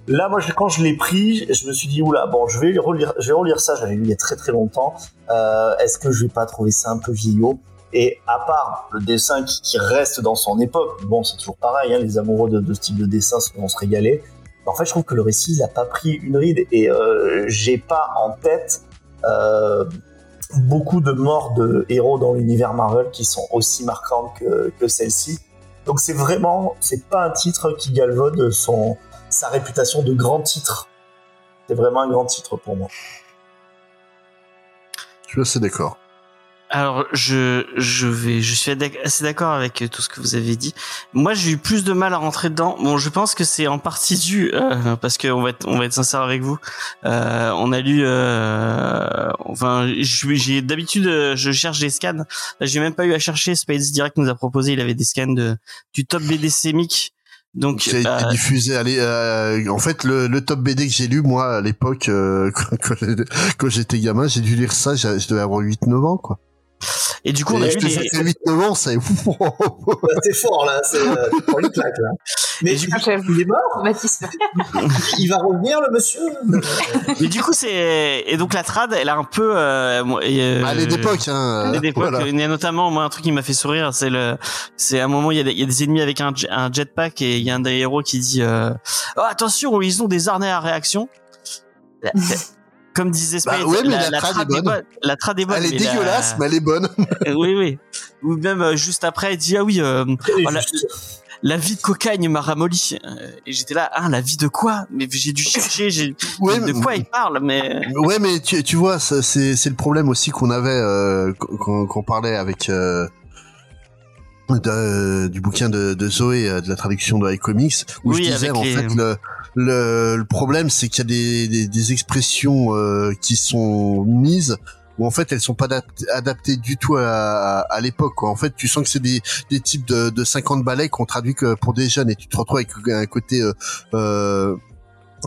Là, moi, quand je l'ai pris, je me suis dit, oula, bon, je vais relire, je vais relire ça, j'avais lu il y a très très longtemps. Euh, Est-ce que je vais pas trouver ça un peu vieillot? Et à part le dessin qui, reste dans son époque, bon, c'est toujours pareil, hein, les amoureux de, ce type de dessin vont se régaler. En fait, je trouve que le récit, il a pas pris une ride et euh, j'ai pas en tête euh, beaucoup de morts de héros dans l'univers Marvel qui sont aussi marquantes que, que celle-ci. Donc c'est vraiment, c'est pas un titre qui galvaude son, sa réputation de grand titre. C'est vraiment un grand titre pour moi. Je suis assez d'accord. Alors, je, je vais, je suis assez d'accord avec tout ce que vous avez dit. Moi, j'ai eu plus de mal à rentrer dedans. Bon, je pense que c'est en partie dû, euh, parce que on va être, on va être sincère avec vous. Euh, on a lu, euh, enfin, j'ai d'habitude, euh, je cherche des scans. J'ai même pas eu à chercher. Space Direct nous a proposé, il avait des scans de du top BD sémique. Donc, qui a été euh, diffusé. Allez, euh, en fait, le, le top BD que j'ai lu, moi, à l'époque, euh, quand, quand- j'étais gamin, j'ai dû lire ça, je je devais avoir 8-9 ans, quoi. Et du coup, on a eu je te les, dis que 8-9 ans, c'est... C'est fort là, c'est pour une claque là. Mais du coup, il est mort Mathis? Il va revenir le monsieur? Mais du coup, c'est et donc la trad, elle a un peu, euh, et, euh, Allez, d'époque, hein. Euh, d'époque, voilà. il y a notamment moi un truc qui m'a fait sourire, c'est le, c'est à un moment il y a des, il y a des ennemis avec un jetpack et il y a un des héros qui dit euh, oh, attention ils ont des harnais à réaction. La- la- Comme disait Spade, Bah ouais, mais la, la trad est bonne. La trad est bonne. Elle est mais la- dégueulasse, mais elle est bonne. oui oui. Ou même euh, juste après il dit ah oui euh, Elle Oh, la- la vie de cocagne m'a ramolli. Euh, Et j'étais là, ah, la vie de quoi? Mais j'ai dû chercher, j'ai Ouais, de mais- quoi il parle, mais Ouais, mais tu, tu vois, c'est c'est le problème aussi qu'on avait euh, qu'on parlait avec de- du bouquin de, de Zoé, de la traduction de iComics, où Oui, je disais en les- fait le, le problème, c'est qu'il y a des, expressions euh, qui sont mises où en fait elles sont pas adapt- adaptées du tout à, l'époque. En fait, tu sens que c'est des, types de, de 50 balais qu'on traduit pour des jeunes et tu te retrouves avec un côté euh, euh,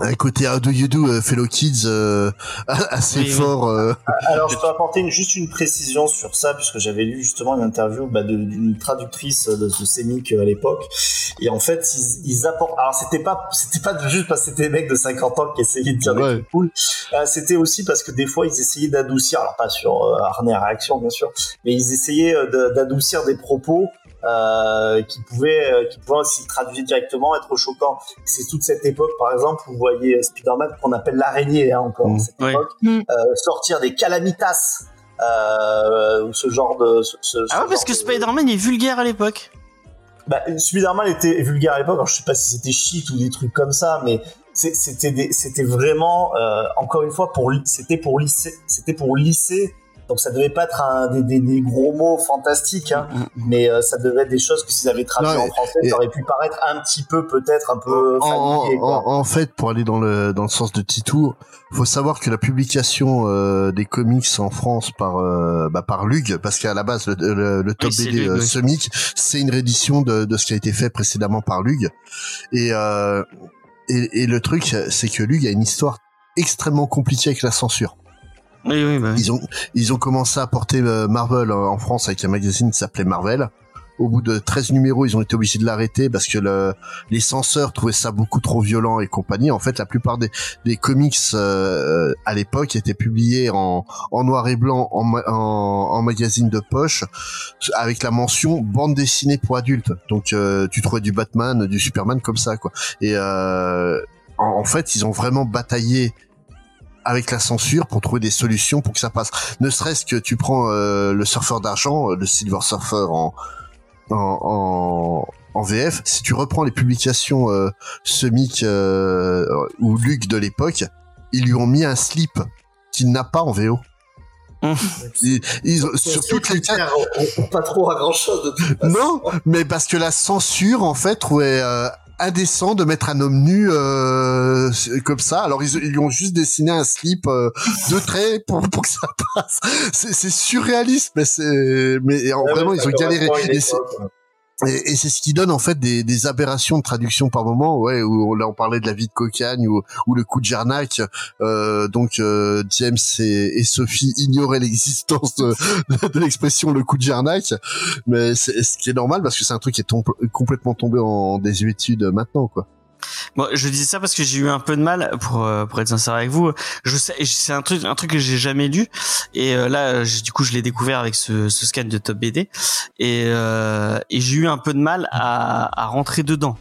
un côté How do you do euh, fellow kids euh, assez Oui, oui. fort. euh. Alors, je peux apporter une- juste une précision sur ça, puisque j'avais lu justement une interview bah, d'une traductrice de ce sémique à l'époque. Et en fait, ils, ils apportent. Alors, c'était pas, c'était pas juste parce que c'était des mecs de 50 ans qui essayaient de dire des trucs cool. Euh, c'était aussi parce que des fois, ils essayaient d'adoucir. Alors, pas sur euh, Harnais à réaction, bien sûr, mais ils essayaient euh, d'adoucir des propos. Euh, qui pouvaient, euh, qui pouvaient s'ils traduisaient directement être choquants. C'est toute cette époque, par exemple, où vous voyez Spider-Man qu'on appelle l'araignée hein, encore Mm. à cette Ouais. époque, Mm. euh, sortir des calamitas euh, ou ce genre de. Ce, ce- ce ah ouais, parce que de- Spider-Man est vulgaire à l'époque. Bah, Spider-Man était vulgaire à l'époque. Je sais pas si c'était shit ou des trucs comme ça, mais c'était vraiment euh, encore une fois pour c'était pour lycée c'était pour lycée. Donc ça devait pas être un, des, des, des gros mots fantastiques, hein, mais euh, ça devait être des choses que s'ils avaient traduit Non, en français, et- ça aurait pu paraître un petit peu peut-être un peu en, familier. en- en fait, pour aller dans le dans le sens de Titou, faut savoir que la publication euh, des comics en France par euh, bah, par Lug, parce qu'à la base le, le, le top Oui, BD Lug, euh, oui. Semic, c'est une réédition de, de ce qui a été fait précédemment par Lug. Et euh, et, et le truc, c'est que Lug a une histoire extrêmement compliquée avec la censure. Oui, oui, bah. Ils ont ils ont commencé à porter euh, Marvel euh, en France avec un magazine qui s'appelait Marvel. Au bout de 13 numéros, ils ont été obligés de l'arrêter parce que le, les censeurs trouvaient ça beaucoup trop violent et compagnie. En fait, la plupart des, des comics euh, à l'époque étaient publiés en, en noir et blanc en, en, en magazine de poche avec la mention bande dessinée pour adultes. Donc euh, tu trouvais du Batman, du Superman comme ça quoi. Et euh, en fait, ils ont vraiment bataillé avec la censure pour trouver des solutions pour que ça passe. Ne serait-ce que tu prends euh, le surfeur d'argent, euh, le Silver Surfer en, en, en, en VF, si tu reprends les publications euh, Semic euh, ou Luc de l'époque, ils lui ont mis un slip qu'il n'a pas en VO. Ils, ils ont- sur toutes les on- on- pas trop à grand chose de toute façon. non, mais parce que la censure, en fait, trouvait euh, indécent de mettre un homme nu euh, comme ça. Alors ils, ils lui ont juste dessiné un slip euh, de traits pour, pour que ça passe. C'est c'est surréaliste, mais c'est mais en- Ouais, vraiment ils ont galéré. Et c'est- ce qui donne en fait des, des aberrations de traduction par moment, ouais, où on- là on parlait de la vie de cocagne ou, ou le coup de Jarnac. Euh, donc euh, James et, et Sophie ignoraient l'existence de, de, l'expression le coup de Jarnac, mais c'est ce qui est normal parce que c'est un truc qui est complètement tombé en désuétude maintenant, quoi. Bon, je dis ça parce que j'ai eu un peu de mal pour euh, pour être sincère avec vous. Je sais, c'est un truc un truc que j'ai jamais lu et euh, là du coup je l'ai découvert avec ce, ce scan de Top BD et euh, et j'ai eu un peu de mal à à rentrer dedans.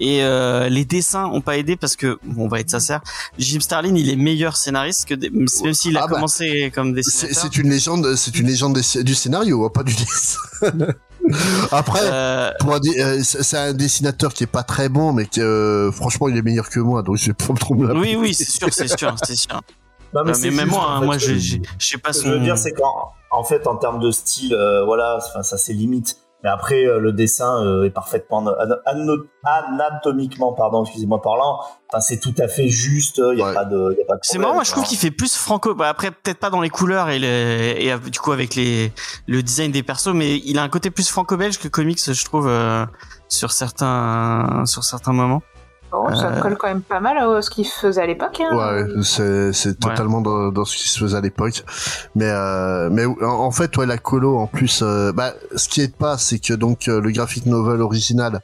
Et euh, les dessins ont pas aidé parce que bon, on va être sincère, Jim Starlin il est meilleur scénariste que des- même s'il a Ah bah, commencé comme dessinateur. c'est une légende, c'est une légende des- du scénario, pas du dessin. Après, Euh, pour un dé- euh, c'est un dessinateur qui est pas très bon, mais que euh, franchement il est meilleur que moi, donc je vais pas me tromper. oui oui c'est sûr c'est sûr c'est sûr. Non, Euh, mais même moi en hein, fait, moi je sais pas Ce que son. je veux dire, c'est qu'en en fait, en termes de style, euh, voilà, enfin, ça c'est limite. Mais après, euh, le dessin euh, est parfaitement anatomiquement, pardon, excusez-moi parlant. Enfin, c'est tout à fait juste. Il y a Ouais. pas de, il y a pas de. C'est marrant, moi je quoi. trouve qu'il fait plus franco. Bah, après, peut-être pas dans les couleurs et, le, et euh, du coup avec les le design des persos, mais il a un côté plus franco-belge que comics, je trouve, euh, sur certains sur certains moments. Bon, ça Euh. colle quand même pas mal à ce qu'il faisait à l'époque. Hein. Ouais, c'est totalement dans, dans ce qui se faisait à l'époque. Mais euh, mais en, en fait, ouais, la colo en plus, euh, bah, ce qui est pas, c'est que donc euh, le graphic novel original.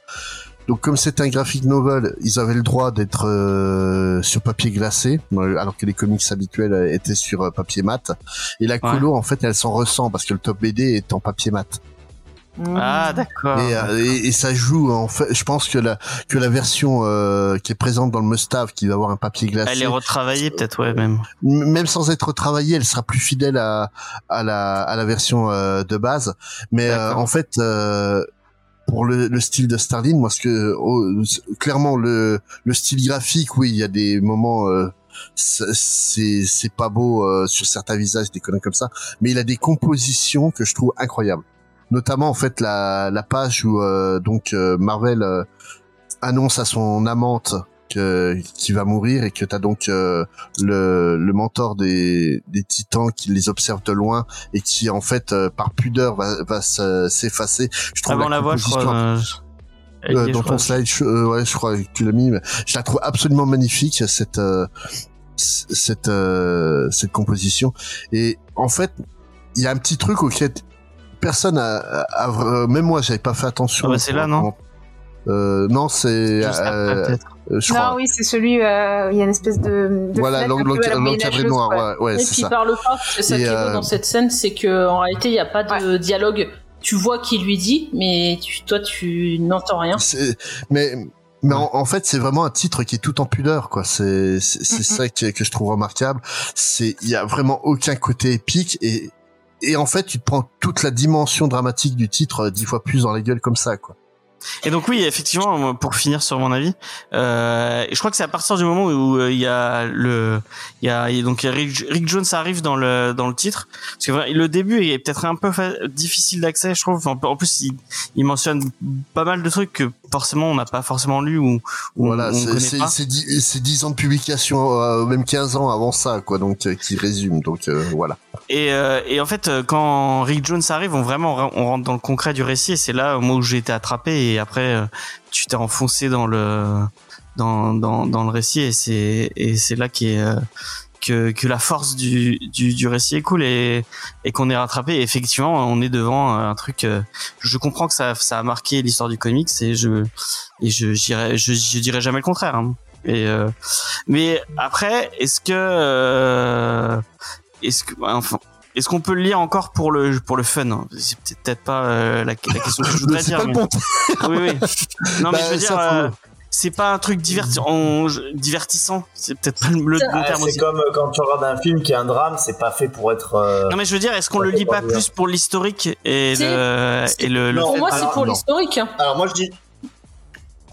Donc comme c'est un graphic novel, ils avaient le droit d'être euh, sur papier glacé, euh, alors que les comics habituels euh, étaient sur euh, papier mat. Et la colo, en fait, elle s'en ressent parce que le top BD est en papier mat. Mmh. Ah d'accord. Et, euh, et, et ça joue en fait. Je pense que la que la version euh, qui est présente dans le Mustave, qui va avoir un papier glacé, Elle est retravaillée peut-être, ouais même. Même sans être travaillée, elle sera plus fidèle à, à la, à la version euh, de base. Mais euh, en fait, euh, pour le, le style de Starling, moi, ce que oh, clairement le, le style graphique, oui, il y a des moments. Euh, c'est c'est pas beau euh, sur certains visages des conneries comme ça mais il a des compositions que je trouve incroyables notamment en fait la la page où euh, donc euh, Marvel euh, annonce à son amante que qui va mourir et que t'as donc le le mentor des des titans qui les observe de loin et qui en fait par pudeur va va s'effacer je trouve Avant la voix, je crois. euh, dans ton slide, je, euh, ouais, je crois que tu l'as mis. Mais je la trouve absolument magnifique cette euh, cette euh, cette composition. Et en fait, il y a un petit truc auquel personne a, a, a- même moi, j'avais pas fait attention. Ah bah, c'est là, non euh, Non, c'est. Euh, peut-être. euh, Non, crois. oui, c'est celui où euh, il y a une espèce de. de Voilà, l'encadré noir. quoi. Ouais, ouais Et puis ça. par le pas, c'est ça qui est beau euh, dans cette scène, c'est que en réalité il n'y a pas de dialogue. Tu vois qui lui dit, mais tu- toi tu n'entends rien. Mais mais en, en fait c'est vraiment un titre qui est tout en pudeur quoi c'est c'est c'est ça que, que je trouve remarquable c'est il y a vraiment aucun côté épique et et en fait tu te prends toute la dimension dramatique du titre euh, dix fois plus dans la gueule comme ça quoi. Et donc oui, effectivement, pour finir sur mon avis, euh, je crois que c'est à partir du moment où euh, il y a le, il y a donc Rick, Rick Jones arrive dans le dans le titre, parce que le début est peut-être un peu difficile d'accès, je trouve. Enfin, en plus, il, il mentionne pas mal de trucs que forcément on n'a pas forcément lu ou, ou voilà c'est dix, ans de publication euh, même 15 ans avant ça quoi donc qui résume. Donc voilà Et, euh, et en fait, euh, quand Rick Jones arrive, on vraiment on rentre dans le concret du récit. Et c'est là moi où j'ai été attrapé. Et après, euh, tu t'es enfoncé dans le dans dans, dans le récit. Et c'est et c'est là qui est euh, que que la force du du, du récit est cool et et qu'on est rattrapé. Et effectivement, on est devant un truc. je comprends que ça ça a marqué l'histoire du comics et je et je je, je dirais jamais le contraire. hein. Et euh, mais après, est-ce que euh, est-ce que enfin est-ce qu'on peut le lire encore pour le pour le fun hein? C'est peut-être pas euh, la, la question que je voudrais c'est dire. pas le mais- bon oui, oui. Non, mais Bah, je veux dire, euh, c'est pas un truc diverti on- je- divertissant. C'est peut-être pas le, le bon Ah, terme c'est comme euh, quand tu regardes un film qui est un drame, c'est pas fait pour être. euh, Non, mais je veux dire, est-ce qu'on le lit pas plus pour l'historique et le et le, le Non, Pour moi, c'est pour l'historique. Alors moi je dis.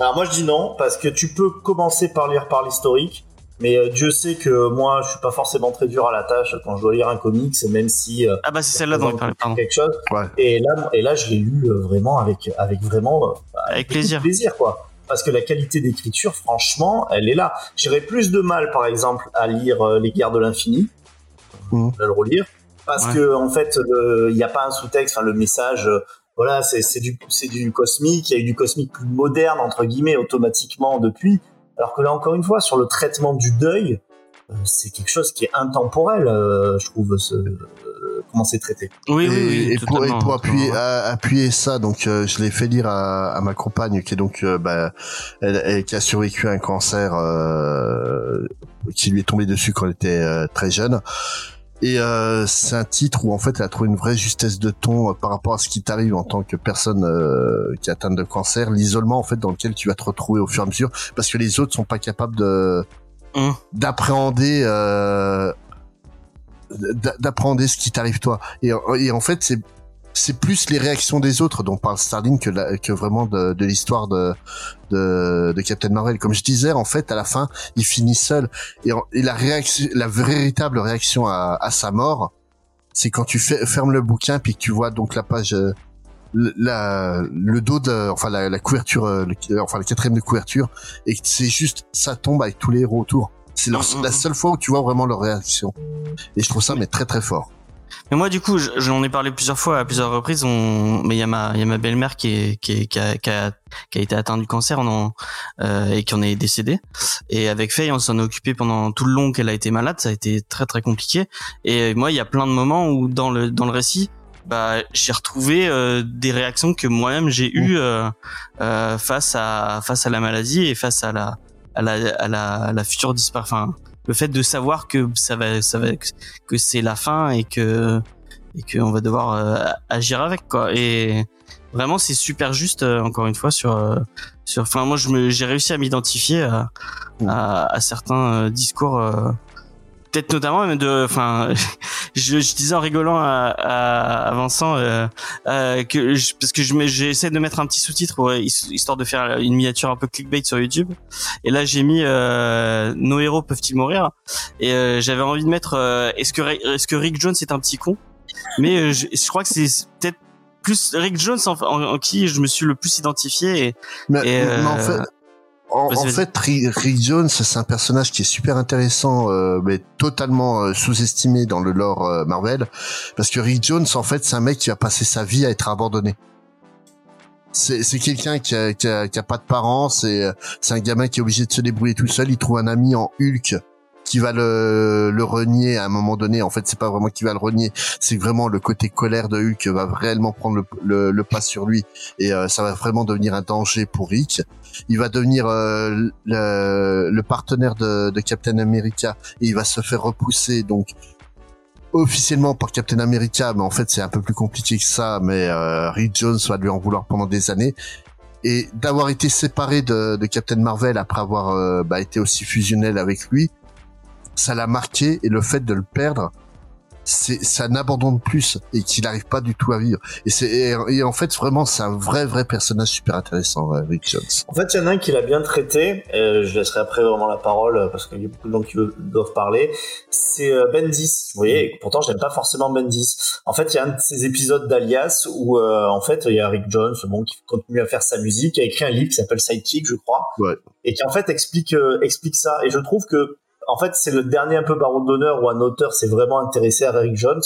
Alors moi je dis non parce que tu peux commencer par lire par l'historique, mais euh, Dieu sait que moi je suis pas forcément très dur à la tâche quand je dois lire un comics, même si euh, Ah bah c'est celle-là dont je parlais, pardon. quelque chose. Ouais. Et là et là je l'ai lu euh, vraiment avec avec vraiment euh, Avec plaisir. plaisir quoi. Parce que la qualité d'écriture, franchement, elle est là. J'aurais plus de mal, par exemple, à lire euh, Les Guerres de l'Infini, Mhm. à le relire, parce Ouais. que en fait, le- il n'y a pas un sous-texte, enfin le message, euh, voilà, c'est c'est du c'est du cosmique. Il y a eu du cosmique plus moderne entre guillemets automatiquement depuis. Alors que là, encore une fois, sur le traitement du deuil, euh, c'est quelque chose qui est intemporel, euh, je trouve, ce, euh, comment c'est traité. Oui, et, oui, oui. et pour, et pour appuyer, à- appuyer ça, donc euh, je l'ai fait lire à, à ma compagne qui est donc euh, bah, elle, elle- qui a survécu à un cancer euh, qui lui est tombé dessus quand elle était euh, très jeune. Et euh, c'est un titre où en fait elle a trouvé une vraie justesse de ton euh, par rapport à ce qui t'arrive en tant que personne euh, qui est atteinte de cancer, l'isolement en fait dans lequel tu vas te retrouver au fur et à mesure, parce que les autres sont pas capables de Hum. d'appréhender d'a- d'appréhender ce qui t'arrive toi. Et, et en fait, c'est c'est plus les réactions des autres dont parle Starling que, la- que vraiment de, de l'histoire de, de, de Captain Marvel. Comme je disais, en fait, à la fin, il finit seul. Et, en- et la réaction, la véritable réaction à, à sa mort, c'est quand tu fais, fermes le bouquin puis que tu vois donc la page, euh, le- la, le dos de, enfin la, la couverture, euh, le- enfin la quatrième de couverture, et que c'est juste, ça tombe avec tous les héros autour. C'est leur- Mhm. la seule fois où tu vois vraiment leur réaction. Et je trouve ça mais très très fort. Mais moi, du coup, je- j'en ai parlé plusieurs fois, à plusieurs reprises. On... Mais il y a ma, y a ma belle-mère qui, est, qui, est, qui, a, qui, a, qui a été atteinte du cancer en, euh, et qui en est décédée. Et avec Faye, on s'en est occupé pendant tout le long qu'elle a été malade. Ça a été très très compliqué. Et moi, il y a plein de moments où dans le dans le récit, bah, j'ai retrouvé euh, des réactions que moi-même j'ai eues euh, euh, face à face à la maladie et face à la à la à la, future disparition. Le fait de savoir que ça va ça va que c'est la fin et que et qu'on va devoir euh, agir avec quoi. Et vraiment c'est super juste euh, encore une fois sur euh, sur enfin moi je me j'ai réussi à m'identifier à, à, à certains discours peut-être notamment même de enfin je, je disais en rigolant à, à, à Vincent euh, euh, que je- parce que je j'essaie de mettre un petit sous-titre histoire de faire une miniature un peu clickbait sur YouTube. Et là, j'ai mis euh, nos héros peuvent-ils mourir? Et euh, j'avais envie de mettre euh, est-ce que est-ce que Rick Jones est un petit con? Mais euh, je, je crois que c'est peut-être plus Rick Jones en, en, en qui je me suis le plus identifié. Et, Mais, Et, mais en fait, en, en fait, Rick, Jones, c'est un personnage qui est super intéressant, euh, mais totalement euh, sous-estimé dans le lore euh, Marvel, parce que Rick Jones, en fait, c'est un mec qui a passé sa vie à être abandonné. C'est quelqu'un qui a, qui, a, qui a pas de parents, c'est euh, c'est un gamin qui est obligé de se débrouiller tout seul. Il trouve un ami en Hulk qui va le, le renier à un moment donné. En fait, c'est pas vraiment qui va le renier, c'est vraiment le côté colère de Hulk va réellement prendre le, le, le pas sur lui et euh, ça va vraiment devenir un danger pour Rick. Il va devenir euh, le, le partenaire de, de Captain America et il va se faire repousser donc officiellement par Captain America, mais en fait c'est un peu plus compliqué que ça. Mais euh, Rick Jones va lui en vouloir pendant des années et d'avoir été séparé de, de Captain Marvel après avoir euh, bah, été aussi fusionnel avec lui, ça l'a marqué et le fait de le perdre, c'est abandon de plus et qu'il n'arrive pas du tout à vivre. Et c'est et, et en fait vraiment c'est un vrai vrai personnage super intéressant, euh, Rick Jones. En fait, il y en a un qui l'a bien traité. euh, je laisserai après vraiment la parole parce qu'il y a beaucoup de gens qui doivent parler. C'est euh, Bendis. Vous voyez, et pourtant, j'aime pas forcément Bendis. En fait, il y a un de ces épisodes d'Alias où, euh, en fait, il y a Rick Jones, bon, qui continue à faire sa musique, qui a écrit un livre qui s'appelle Sidekick, je crois, Ouais. et qui en fait explique euh, explique ça. Et je trouve que, en fait, c'est le dernier un peu baron d'honneur où un auteur s'est vraiment intéressé à Rick Jones.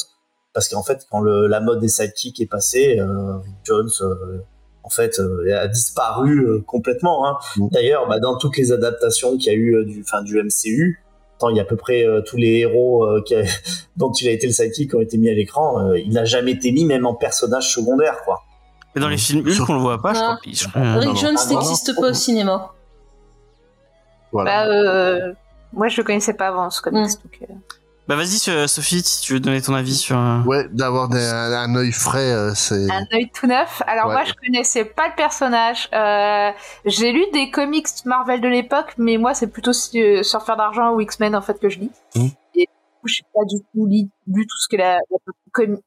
Parce qu'en fait, quand le, la mode des sidekicks est passée, euh, Rick Jones, euh, en fait, euh, a disparu euh, complètement. Hein. Mm. D'ailleurs, bah, dans toutes les adaptations qu'il y a eu euh, du, fin, du MCU, tant il y a à peu près euh, tous les héros euh, qui a- dont il a été le sidekick qui ont été mis à l'écran, euh, il n'a jamais été mis même en personnage secondaire, quoi. mais dans les films Hulk, on le voit pas. Je Non. crois. qu'il- je crois- Rick non. Jones Ah, n'existe pas au cinéma. Voilà. Bah, euh, moi, je le connaissais pas avant ce comics. donc, euh, Bah vas-y Sophie, si tu veux donner ton avis sur. euh, Ouais, d'avoir des- un, un œil frais, euh, c'est. Un œil tout neuf. Alors Ouais. moi, je connaissais pas le personnage. Euh, j'ai lu des comics Marvel de l'époque, mais moi, c'est plutôt euh, Surfeur d'argent ou X-Men en fait que je lis. Mhm. Et du coup, je suis pas du tout lu, lu tout ce que la, la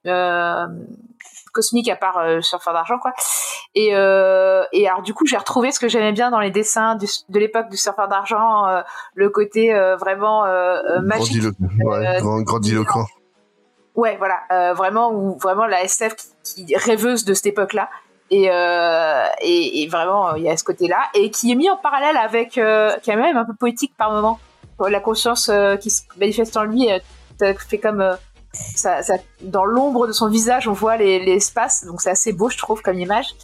euh, cosmique à part euh, Surfeur d'argent quoi. Et euh, et alors du coup, j'ai retrouvé ce que j'aimais bien dans les dessins du- de l'époque du Surfeur d'argent, euh, le côté euh, vraiment magique ouais, grand- grandiloquent. Ouais, voilà, vraiment ou vraiment la SF qui, qui rêveuse de cette époque-là. Et, euh, et, et vraiment, il y a ce côté-là, et qui est mis en parallèle avec, euh, qui est même un peu poétique par moment. La conscience euh, qui se manifeste en lui, fait comme ça, ça- dans l'ombre de son visage, on voit les- l'espace, donc c'est assez beau, je trouve, comme image.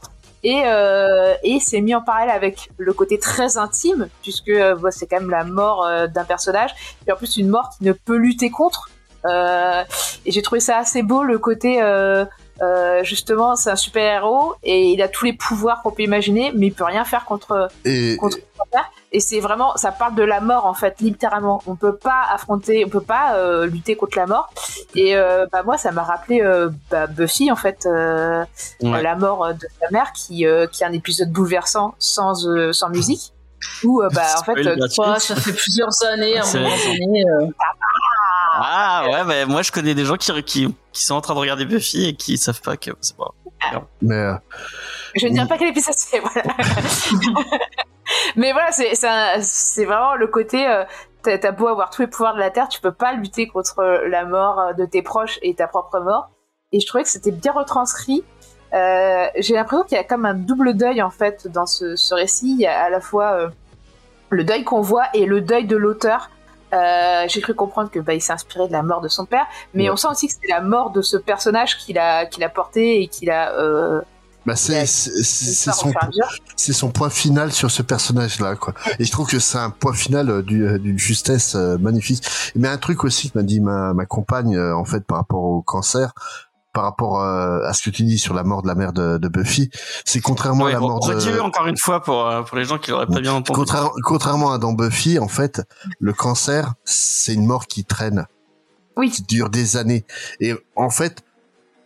Et, euh, et c'est mis en parallèle avec le côté très intime, puisque euh, bah, c'est quand même la mort euh, d'un personnage, et en plus une mort qui ne peut lutter contre. Et j'ai trouvé ça assez beau le côté justement c'est un super héros et il a tous les pouvoirs qu'on peut imaginer mais il peut rien faire contre Et, contre. Et c'est vraiment ça parle de la mort en fait littéralement on peut pas affronter on peut pas euh, lutter contre la mort et euh, bah moi ça m'a rappelé euh, bah, Buffy en fait euh, Ouais. la mort de sa mère qui euh, qui est un épisode bouleversant sans euh, sans musique où euh, bah en fait. Ouais, ça fait plusieurs années, à un C'est moment vrai. donné. Ah ouais, bah, moi je connais des gens qui, qui, qui sont en train de regarder Buffy et qui savent pas que c'est pas. mais euh, Je ne dirais pas quel épisode c'est, voilà. Mais voilà, c'est vraiment le côté. euh, T'as beau avoir tous les pouvoirs de la Terre, tu peux pas lutter contre la mort euh, de tes proches et ta propre mort. Et je trouvais que c'était bien retranscrit. Euh, J'ai l'impression qu'il y a comme un double deuil en fait dans ce, ce récit. Il y a à la fois euh, le deuil qu'on voit et le deuil de l'auteur. Euh, J'ai cru comprendre que bah, il s'est inspiré de la mort de son père, mais Ouais. on sent aussi que c'est la mort de ce personnage qu'il a qu'il a porté et qu'il a euh, bah c'est son c'est son point final sur ce personnage-là, quoi. Et je trouve que c'est un point final euh, du- euh, d'une justesse euh, magnifique. Mais un truc aussi que m'a dit ma, ma compagne, euh, en fait, par rapport au cancer, par rapport euh, à ce que tu dis sur la mort de la mère de, de Buffy, c'est contrairement Ouais, à la mort de... encore une fois pour, pour les gens qui l'auraient pas bien entendu. Contraire- contrairement à dans Buffy, en fait, le cancer, c'est une mort qui traîne, Oui. qui dure des années. Et en fait,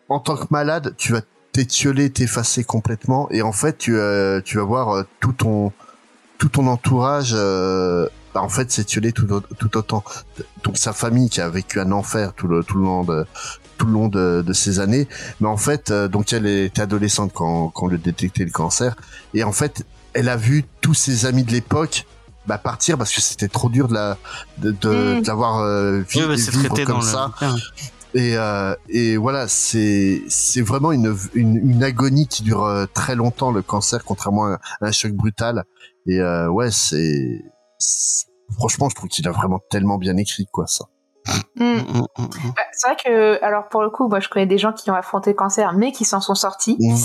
en tant que malade, tu vas t'étioler, t'effacer complètement, et en fait, tu, euh, tu vas voir euh, tout ton tout ton entourage euh, bah, en fait c'est tué tout, tout autant. Donc sa famille qui a vécu un enfer tout le tout le long de tout le long de, de ces années, mais en fait euh, donc elle était adolescente quand quand on lui a détecté le cancer et en fait elle a vu tous ses amis de l'époque bah, partir parce que c'était trop dur de la de, de, Mm. de l'avoir euh, Oui, bah, vivre comme dans ça. le. Et, euh, et voilà, c'est c'est vraiment une, une, une agonie qui dure euh, très longtemps le cancer, contrairement à un choc brutal. Et euh, ouais, c'est franchement, je trouve qu'il a vraiment tellement bien écrit quoi ça. Mm. Mm, mm, mm. Bah, c'est vrai que, alors pour le coup, moi je connais des gens qui ont affronté le cancer, mais qui s'en sont sortis. Mm.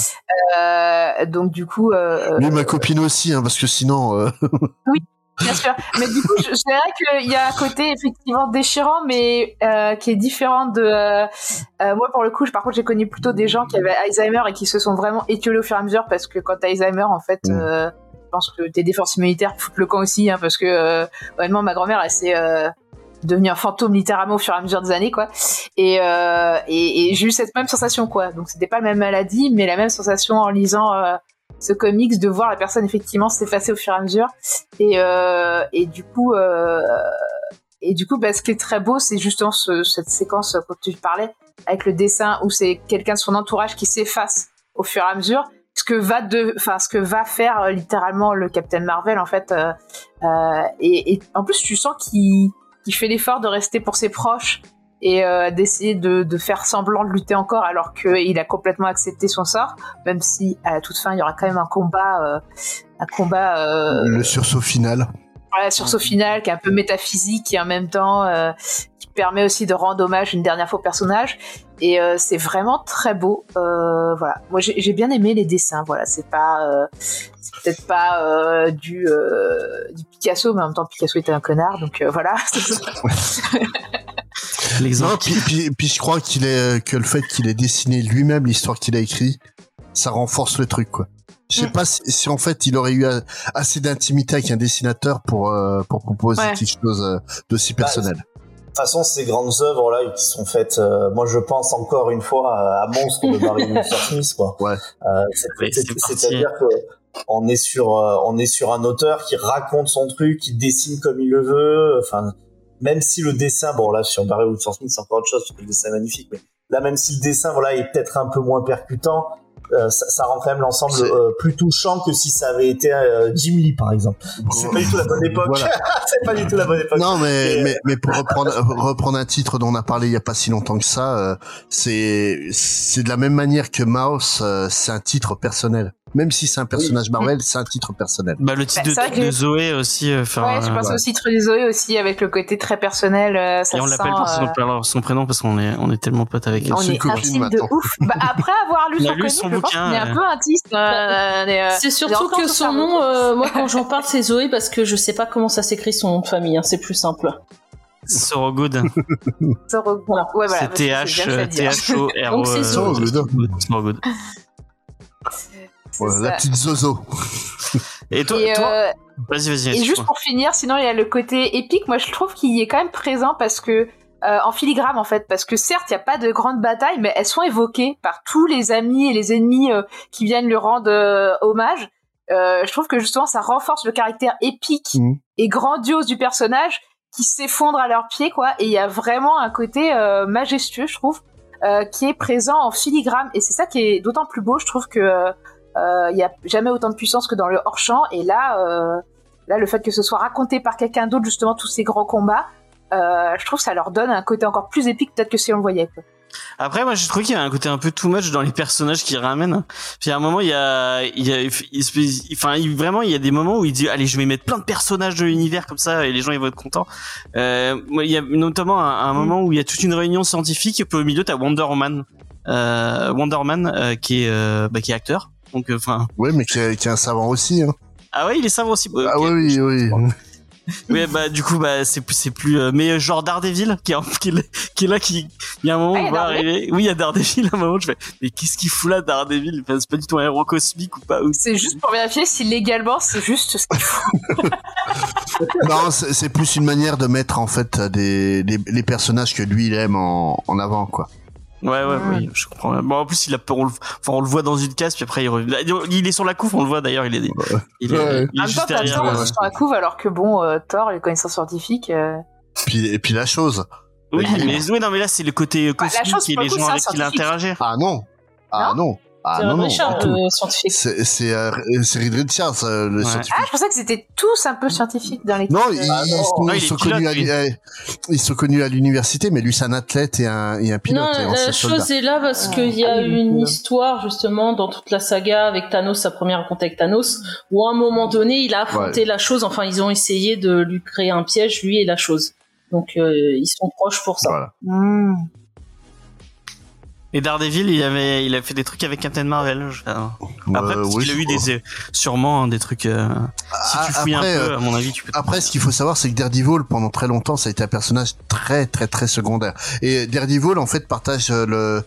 Euh, donc du coup, euh, Lui, ma copine aussi, hein, parce que sinon, euh, Bien sûr. Mais du coup, je, je dirais qu'il y a un côté effectivement déchirant, mais euh, qui est différent de. euh, euh, moi, pour le coup, je- par contre, j'ai connu plutôt des gens qui avaient Alzheimer et qui se sont vraiment étiolés au fur et à mesure parce que quand t'as Alzheimer, en fait, Mm. je pense que tes défenses immunitaires foutent le camp aussi, hein, parce que honnêtement, ma grand-mère, elle s'est devenue un fantôme littéralement au fur et à mesure des années, quoi. Et, euh, et, et j'ai eu cette même sensation, quoi. Donc, c'était pas la même maladie, mais la même sensation en lisant. euh, ce comics de voir la personne effectivement s'effacer au fur et à mesure et, euh, et du coup, euh, et du coup, bah, ce qui est très beau, c'est justement ce- cette séquence quand tu parlais avec le dessin où c'est quelqu'un de son entourage qui s'efface au fur et à mesure. Ce que va de, enfin, ce que va faire euh, littéralement le Captain Marvel en fait. euh, euh, et, et en plus, tu sens qu'il fait l'effort de rester pour ses proches et euh, d'essayer de, de faire semblant de lutter encore alors qu'il a complètement accepté son sort, même si à la toute fin il y aura quand même un combat, euh, un combat euh, le sursaut final. voilà, sur ce final qui est un peu métaphysique et en même temps qui permet aussi de rendre hommage une dernière fois au personnage. Et c'est vraiment très beau. Voilà, moi j'ai bien aimé les dessins. Voilà, c'est pas, c'est peut-être pas du, du Picasso, mais en même temps Picasso était un connard, donc voilà. Non, L'exemple. puis, puis, puis je crois qu'il est que le fait qu'il ait dessiné lui-même l'histoire qu'il a écrit, ça renforce le truc quoi. Je sais Mm. pas si, si en fait il aurait eu a- assez d'intimité avec un dessinateur pour euh, pour proposer Ouais. quelque chose euh, d'aussi Bah, personnel. De toute façon, ces grandes œuvres là qui sont faites, euh, moi je pense encore une fois à, à Monstre de Barry Windsor Smith, quoi. Ouais. Euh, c'est- Ouais, c'est- c'est parti. C'est-à-dire que on est sur euh, on est sur un auteur qui raconte son truc, qui dessine comme il le veut. Enfin, même si le dessin, bon là sur Barry Windsor Smith c'est encore autre chose parce que le dessin est magnifique, mais là même si le dessin voilà est peut-être un peu moins percutant. euh, ça, ça rend quand même l'ensemble euh, plus touchant que si ça avait été euh, Jim Lee par exemple. C'est pas du tout la bonne époque. Voilà. c'est pas du tout la bonne époque. Non, mais, Et- mais, mais pour reprendre, reprendre un titre dont on a parlé il y a pas si longtemps que ça, euh, c'est, c'est de la même manière que Mouse, euh, c'est un titre personnel. Même si c'est un personnage Marvel, c'est un titre personnel. Bah, le titre Bah, de, de Zoé aussi. euh, Enfin, ouais, je pense ouais. aussi titre des Zoé aussi avec le côté très personnel. euh, ça et on l'appelle son, euh, son prénom parce qu'on est, on est tellement potes avec elle. on est intime de ouf. Bah, après avoir lu On a son lu son bouquin, qu'on est un peu intime. euh, des, euh, C'est surtout que son nom, euh, moi quand j'en parle c'est Zoé parce que je sais pas comment ça s'écrit son nom de famille, hein, c'est plus simple. Sorogood. Ouais, voilà, c'est parce que T-H, c'est bien de le dire. T-H-O-R-O. Donc, c'est Sorogood. Voilà, la petite Zozo. Et toi, Et, toi euh, vas-y, vas-y. Et juste pour finir, sinon il y a le côté épique. Moi, je trouve qu'il y est quand même présent parce que euh, en filigrane en fait, parce que certes, il n'y a pas de grande bataille, mais elles sont évoquées par tous les amis et les ennemis euh, qui viennent lui rendre euh, hommage. Euh, je trouve que justement, ça renforce le caractère épique Mhm. et grandiose du personnage qui s'effondre à leurs pieds, quoi. Et il y a vraiment un côté euh, majestueux, je trouve, euh, qui est présent en filigrane. Et c'est ça qui est d'autant plus beau, je trouve que euh, il y a jamais autant de puissance que dans le hors champ. Et là. Euh, Là, le fait que ce soit raconté par quelqu'un d'autre, justement, tous ces grands combats, euh, je trouve que ça leur donne un côté encore plus épique, peut-être que si on le voyait. Après, moi, je trouve qu'il y a un côté un peu too much dans les personnages qu'il ramène. Puis à un moment, il y a, il y a, enfin, vraiment, il y a des moments où il dit, allez, je vais mettre plein de personnages de l'univers comme ça, et les gens ils vont être contents. Euh, il y a notamment un, moment où il y a toute une réunion scientifique, et puis au milieu, t'as Wonder Woman, euh, Wonder Man, euh, qui est, euh, bah, qui est acteur. Donc, enfin, Ouais, mais qui est, qui est un savant aussi. Hein. ah ouais, il est savant aussi. Ah oui, oui, oui. Ouais, bah du coup, bah c'est plus, c'est plus, euh, mais euh, genre Daredevil qui est, en- qui est, qui est là, qui, il y a un moment Ah, on va arriver. Oui, il y a Daredevil. À un moment, je fais, mais qu'est-ce qu'il fout là, Daredevil? Enfin, C'est pas du tout un héros cosmique ou pas C'est juste pour vérifier si légalement c'est juste ce qu'il faut. non, c'est plus une manière de mettre en fait des les, les personnages que lui il aime en, en avant quoi. Ouais, ouais, oui, je comprends. Bon, en plus, il a peur, on le, enfin, on le voit dans une case, puis après, il revient. Il est sur la couve, on le voit d'ailleurs, il est, il est, Ouais. il est juste derrière. Sur la couve, alors que bon, euh, Thor, les connaissances scientifiques. euh, Puis, et puis la chose. Oui, mais, oui, non, mais là, c'est le côté Bah, cosmique et les gens avec qui il a interagi. Ah non. Ah non. Ah c'est non, non. Richard, euh, scientifique. C'est c'est euh, c'est Reed Richards, euh, le Ouais. scientifique. Ah, je pensais que c'était tous un peu scientifiques dans l'équipe. Non, ils, Ah, non. sont, Non, ils sont pilote, à, lui. euh, ils sont connus à l'université, mais lui c'est un athlète et un, et un pilote. non, et la soldat. chose est là parce Ah. qu'il y a Ah une histoire justement dans toute la saga avec Thanos, sa première rencontre avec Thanos, où à un moment donné il a affronté la chose. Enfin, ils ont essayé de lui créer un piège, lui et la chose. Donc euh, ils sont proches pour ça. Voilà. hmm. Et Daredevil, il avait, il a fait des trucs avec Captain Marvel. je- Après, Euh, parce oui, qu'il a eu des, sûrement hein, des trucs. euh, si Ah, tu fouilles après, un peu, euh, à mon avis, tu peux. Après, ce qu'il faut savoir, c'est que Daredevil, pendant très longtemps, ça a été un personnage très, très, très secondaire. Et Daredevil, en fait, partage euh, le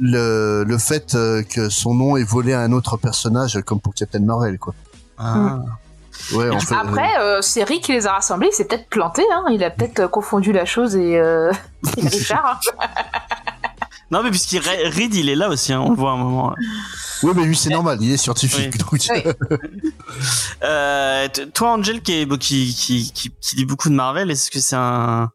le, le fait euh, que son nom est volé à un autre personnage, comme pour Captain Marvel, quoi. Ah. Ouais, en fait. Après, euh, c'est Rick qui les a rassemblés, il s'est peut-être planté, hein. il a peut-être confondu la chose et, euh, et Richard. hein. Non, mais puisqu'il Reed, il est là aussi, hein, on le voit à un moment. Oui, mais lui, c'est normal, il est scientifique. Oui. Donc, Oui. Euh, toi, Angel, qui, est, qui, qui, qui, qui lit beaucoup de Marvel, est-ce que c'est un,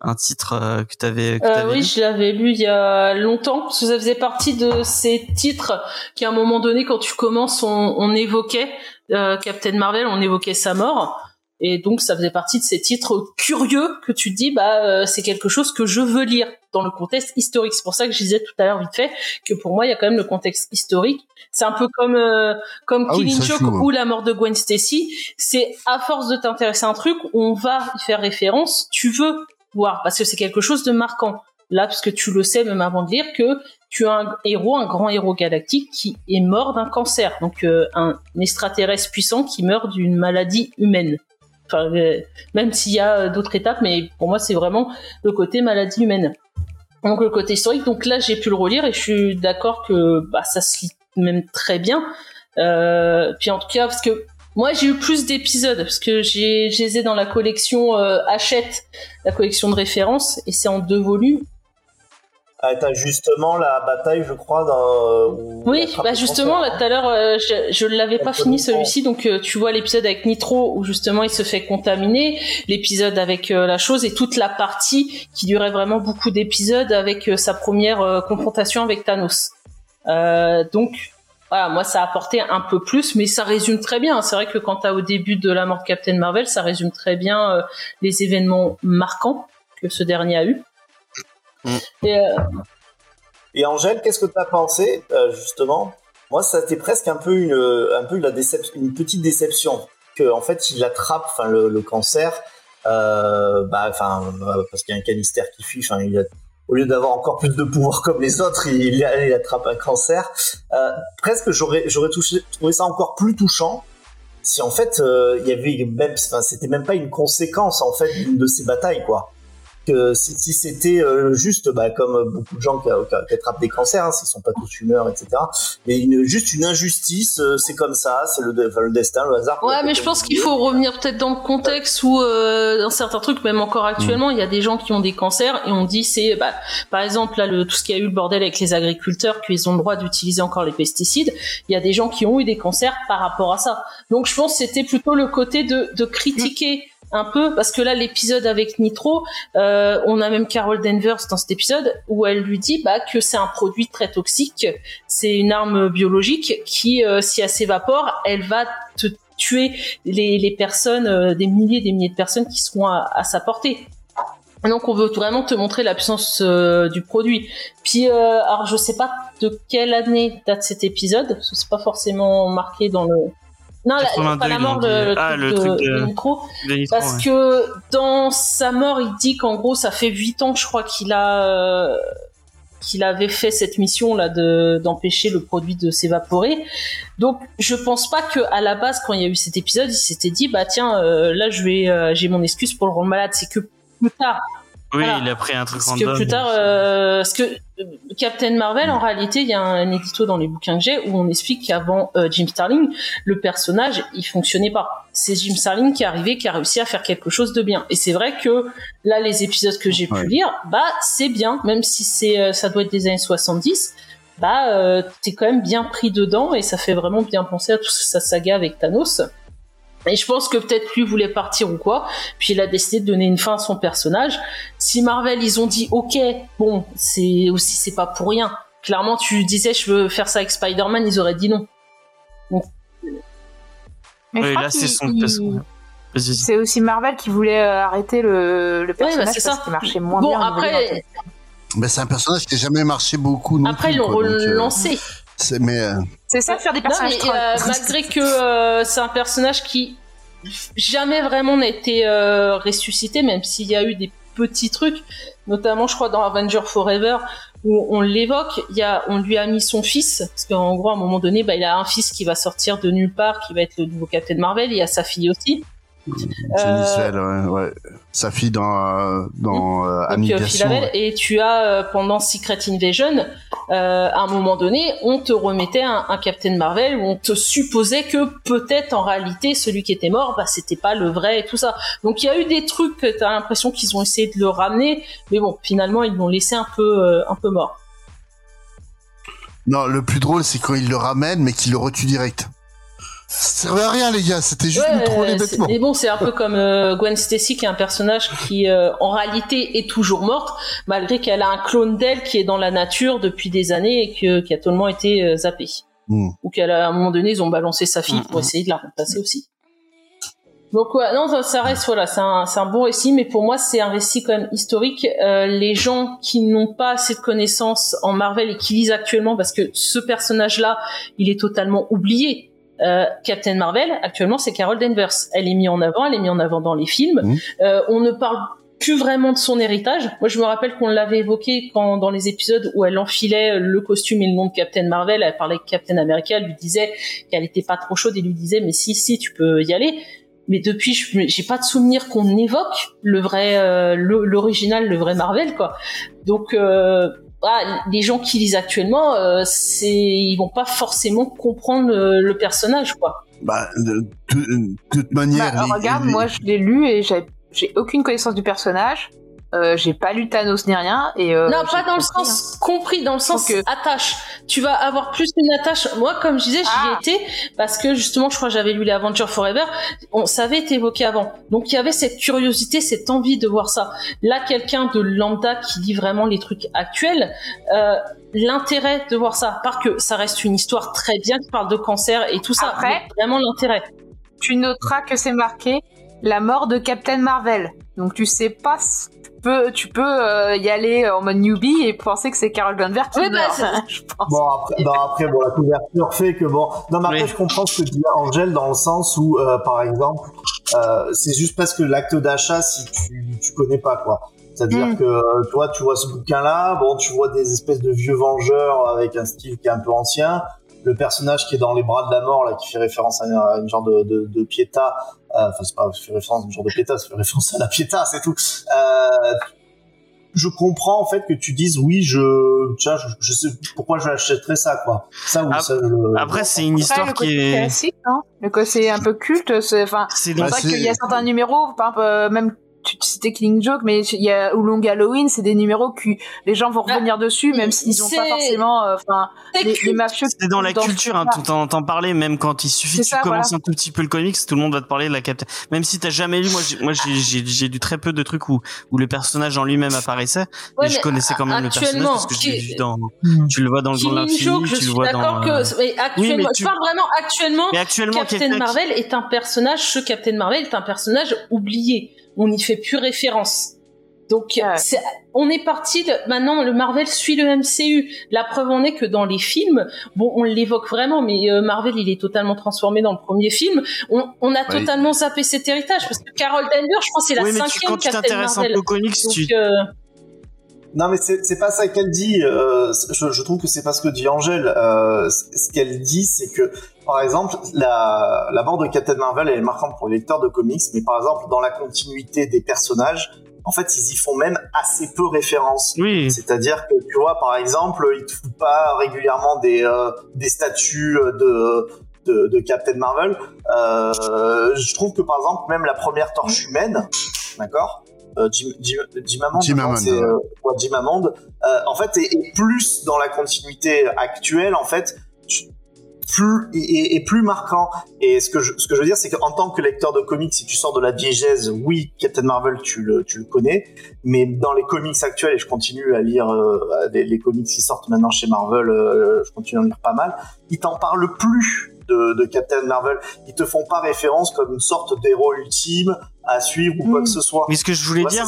un titre euh, que t'avais que Euh, t'avais oui, lu? je l'avais lu il y a longtemps, parce que ça faisait partie de ces titres qui, à un moment donné, quand tu commences, on, on évoquait euh, Captain Marvel, on évoquait sa mort. Et donc, ça faisait partie de ces titres curieux que tu te dis, bah, euh, c'est quelque chose que je veux lire dans le contexte historique. C'est pour ça que je disais tout à l'heure vite fait que pour moi, il y a quand même le contexte historique. C'est un peu comme euh, comme Ah oui, Killing Joke ouais. ou la mort de Gwen Stacy. C'est à force de t'intéresser à un truc, on va y faire référence. Tu veux voir parce que c'est quelque chose de marquant. Là, parce que tu le sais même avant de lire que tu as un héros, un grand héros galactique qui est mort d'un cancer, donc euh, un extraterrestre puissant qui meurt d'une maladie humaine. Euh, même s'il y a euh, d'autres étapes, mais pour moi c'est vraiment le côté maladie humaine. Donc le côté historique. Donc là j'ai pu le relire et je suis d'accord que bah, ça se lit même très bien. Euh, puis en tout cas parce que moi j'ai eu plus d'épisodes parce que j'ai je les ai dans la collection Hachette, la collection de référence et c'est en deux volumes. Ah, t'as justement la bataille, je crois, dans. Oui, bah justement, là tout à l'heure, euh, je, je l'avais pas fini celui-ci, donc euh, tu vois l'épisode avec Nitro où justement il se fait contaminer, l'épisode avec euh, la chose et toute la partie qui durait vraiment beaucoup d'épisodes avec sa première confrontation avec Thanos. Donc voilà, moi ça a apporté un peu plus, mais ça résume très bien. C'est vrai que quand t'as au début de la mort de Captain Marvel, ça résume très bien les événements marquants que ce dernier a eu. Mm. Et, euh, Et Angèle, qu'est-ce que tu as pensé, euh, justement? Moi, ça a été presque un peu une, un peu la déception, une petite déception. Que, en fait, il attrape enfin, le, le cancer, euh, bah, enfin, euh, parce qu'il y a un canister qui fuit, enfin, il a- au lieu d'avoir encore plus de pouvoir comme les autres, il, il attrape un cancer. Euh, presque, j'aurais, trouvé ça encore plus touchant si en fait euh, il y avait même, enfin, c'était même pas une conséquence en fait d'une de ces batailles, quoi que si, si c'était euh, juste bah, comme beaucoup de gens qui, qui- attrapent des cancers, hein, s'ils sont pas tous fumeurs, etc. Mais une, juste une injustice, euh, c'est comme ça, c'est le, enfin, le destin, le hasard. Ouais, mais je pense qu'il faut revenir peut-être dans le contexte où euh, dans certains trucs, même encore actuellement, il y a des gens qui ont des cancers et on dit c'est, bah, par exemple là, le, tout ce qu'il y a eu le bordel avec les agriculteurs, qu'ils ont le droit d'utiliser encore les pesticides. Il y a des gens qui ont eu des cancers par rapport à ça. Donc je pense que c'était plutôt le côté de, de critiquer un peu parce que là l'épisode avec Nitro euh, on a même Carol Danvers dans cet épisode où elle lui dit bah, que c'est un produit très toxique c'est une arme biologique qui euh, si elle s'évapore elle va te tuer les, les personnes euh, des milliers des milliers de personnes qui seront à, à sa portée donc on veut vraiment te montrer la puissance euh, du produit. Puis euh, alors je sais pas de quelle année date cet épisode, parce que c'est pas forcément marqué dans le. Non, la, 82, pas la mort, le Ah, le de, truc de- de. De Nitro, Parce ouais. que dans sa mort, il dit qu'en gros, ça fait huit ans, je crois, qu'il a euh, qu'il avait fait cette mission là de d'empêcher le produit de s'évaporer. Donc, je pense pas que à la base, quand il y a eu cet épisode, il s'était dit bah tiens, euh, là, je vais euh, j'ai mon excuse pour le rendre malade. C'est que plus tard, Oui, voilà. il a pris un truc parce que random. plus tard, euh, parce que Captain Marvel, en réalité, il y a un, édito dans les bouquins que j'ai où on explique qu'avant euh, Jim Starlin, le personnage, il fonctionnait pas. C'est Jim Starlin qui est arrivé, qui a réussi à faire quelque chose de bien. Et c'est vrai que là, les épisodes que j'ai pu lire, bah c'est bien, même si c'est euh, ça doit être des années 70. Bah, euh, t'es quand même bien pris dedans et ça fait vraiment bien penser à toute sa saga avec Thanos. Et je pense que peut-être lui voulait partir ou quoi, puis il a décidé de donner une fin à son personnage. Si Marvel ils ont dit ok, bon, c'est aussi c'est pas pour rien. Clairement, tu disais je veux faire ça avec Spider-Man, ils auraient dit non. Mais je Oui, là, c'est son il- personnage. C'est aussi Marvel qui voulait euh, arrêter le, le personnage bah, c'est parce qu'il marchait moins Bon bien. des après, c'est un personnage qui n'a jamais marché beaucoup non après plus, ils l'ont quoi, donc, euh, relancé. C'est- mais euh, C'est ça de faire des Non, personnages mais euh, malgré que euh, c'est un personnage qui jamais vraiment n'a été euh, ressuscité, même s'il y a eu des petits trucs, notamment je crois dans Avenger Forever où on l'évoque, il y a, on lui a mis son fils, parce qu'en gros à un moment donné, bah, il a un fils qui va sortir de nulle part, qui va être le nouveau Captain Marvel, il y a sa fille aussi. Euh, visuel, ouais, ouais. Sa fille dans, euh, dans euh, Donc, euh, ouais. et tu as euh, pendant Secret Invasion, euh, à un moment donné, on te remettait un, un Captain Marvel où on te supposait que peut-être en réalité celui qui était mort, bah c'était pas le vrai et tout ça. Donc il y a eu des trucs que t'as l'impression qu'ils ont essayé de le ramener, mais bon finalement ils l'ont laissé un peu euh, un peu mort. Non, le plus drôle, c'est quand il le ramène, mais qu'il le retue direct. Ça servait à rien, les gars, c'était juste nous troller Ouais, bêtement. et bon, c'est un peu comme euh, Gwen Stacy, qui est un personnage qui, euh, en réalité, est toujours morte, malgré qu'elle a un clone d'elle qui est dans la nature depuis des années et que, qui a totalement été euh, zappé. Hmm. Ou qu'à un moment donné, ils ont balancé sa fille Mm, pour mm. essayer de la remplacer aussi. Donc ouais, non, ça- ça reste voilà, c'est un, c'est un bon récit, mais pour moi c'est un récit quand même historique. Euh, les gens qui n'ont pas assez de connaissances en Marvel et qui lisent actuellement, parce que ce personnage-là, il est totalement oublié. Euh, Captain Marvel, actuellement, c'est Carol Danvers. Elle est mise en avant, elle est mise en avant dans les films. Mhm. Euh, on ne parle plus vraiment de son héritage. Moi, je me rappelle qu'on l'avait évoqué quand dans les épisodes où elle enfilait le costume et le nom de Captain Marvel, elle parlait de Captain America, elle lui disait qu'elle était pas trop chaude et lui disait mais si si tu peux y aller. Mais depuis, je- j'ai pas de souvenir qu'on évoque le vrai, euh, l'original, le vrai Marvel quoi. Donc euh, ah, les gens qui lisent actuellement, euh, c'est ils vont pas forcément comprendre le, le personnage quoi. Bah, de, de- de toute manière. Bah, les- regarde, les- moi je l'ai lu et j'ai j'ai aucune connaissance du personnage. Euh, j'ai pas lu Thanos ni rien et euh, non, pas dans le compris, hein. sens compris, dans le sens euh, attache. Tu vas avoir plus une attache. Moi, comme je disais, j'y Ah. étais parce que justement, je crois que j'avais lu les Avengers Forever. On savait être évoqué avant, donc il y avait cette curiosité, cette envie de voir ça. Là, quelqu'un de lambda qui lit vraiment les trucs actuels, euh, l'intérêt de voir ça, parce que ça reste une histoire très bien qui parle de cancer et tout ça. Après- mais vraiment l'intérêt. Tu noteras que c'est marqué la mort de Captain Marvel. Donc tu sais pas, tu peux, tu peux euh, y aller en mode newbie et penser que c'est Carol Danvers qui Oui, bah, meurt. je pense. Bon après, non, après bon la couverture fait que bon non mais après Oui. je comprends ce que dit Angèle dans le sens où euh, par exemple euh, c'est juste parce que l'acte d'achat si tu tu connais pas quoi c'est-à-dire Mm. que euh, toi tu vois ce bouquin là bon tu vois des espèces de vieux vengeurs avec un style qui est un peu ancien le personnage qui est dans les bras de la mort là qui fait référence à une, à une genre de, de, de Pietà enfin c'est pas ça fait référence à une genre de Pietà ça fait référence à la Pietà c'est tout euh, je comprends en fait que tu dises oui je tiens je, je sais pourquoi je l'achèterais ça quoi ça ou Ap- ça je- Après, c'est une Après, histoire qui est. classique, non Le côté un peu culte, c'est enfin. C'est Bah, c'est- qu'il y a certains numéros, par exemple, même tu tu citais Killing Joke, mais il y a Oolong Halloween, c'est des numéros que les gens vont Bah, revenir dessus, même s'ils ont pas forcément, euh, enfin, les, mafieux. C'est dans la dans- culture, hein, tout en t'en parler, même quand il suffit que tu ça, commences un tout petit peu le comics, tout le monde va te parler de la Captain. Même si t'as jamais lu, moi, j'ai, moi, j'ai, j'ai, j'ai lu très peu de trucs où, où le personnage en lui-même apparaissait, Ouais, mais je mais connaissais quand même le personnage parce que je l'ai vu dans, Hmm. tu le vois dans le Killing Infini, Joke, je tu le suis vois d'accord dans, que euh, mais actuellement, tu- je parle vraiment actuellement. mais actuellement, Captain Marvel est un personnage, ce Captain Marvel est un personnage oublié. On n'y fait plus référence. Donc, Ouais. on est parti de, maintenant, le Marvel suit le MCU. La preuve en est que dans les films, bon, on l'évoque vraiment, mais euh, Marvel, il est totalement transformé dans le premier film. On, on a totalement zappé cet héritage, parce que Carol Danvers, je pense, c'est la oui, mais tu, cinquième quand tu t'intéresses un Marvel. peu aux comics, Donc, tu, euh, Non, mais c'est pas ça qu'elle dit. euh, je, je trouve que c'est pas ce que dit Angèle. Euh, ce qu'elle dit, c'est que, par exemple, la, la mort de Captain Marvel, elle est marquante pour les lecteurs de comics, mais par exemple, dans la continuité des personnages, en fait, ils y font même assez peu référence. Oui. C'est-à-dire que tu vois, par exemple, ils te foutent pas régulièrement des euh, des statues de de, de Captain Marvel. Euh, je trouve que par exemple, même la première torche humaine, d'accord, Jim, Jim, Jim Jim que Hammond, c'est, ouais. euh, ouais, Jim Hammond, euh, en fait, est, est plus dans la continuité actuelle, en fait, plus et, et plus marquant. Et ce que je, ce que je veux dire, c'est qu'en tant que lecteur de comics, si tu sors de la diégèse, oui, Captain Marvel, tu le, tu le connais, mais dans les comics actuels, et je continue à lire euh, les, les comics qui sortent maintenant chez Marvel, euh, je continue à en lire pas mal, ils t'en parlent plus de, de Captain Marvel. Ils te font pas référence comme une sorte d'héros ultime à suivre ou quoi que ce soit. Mais ce que je voulais dire,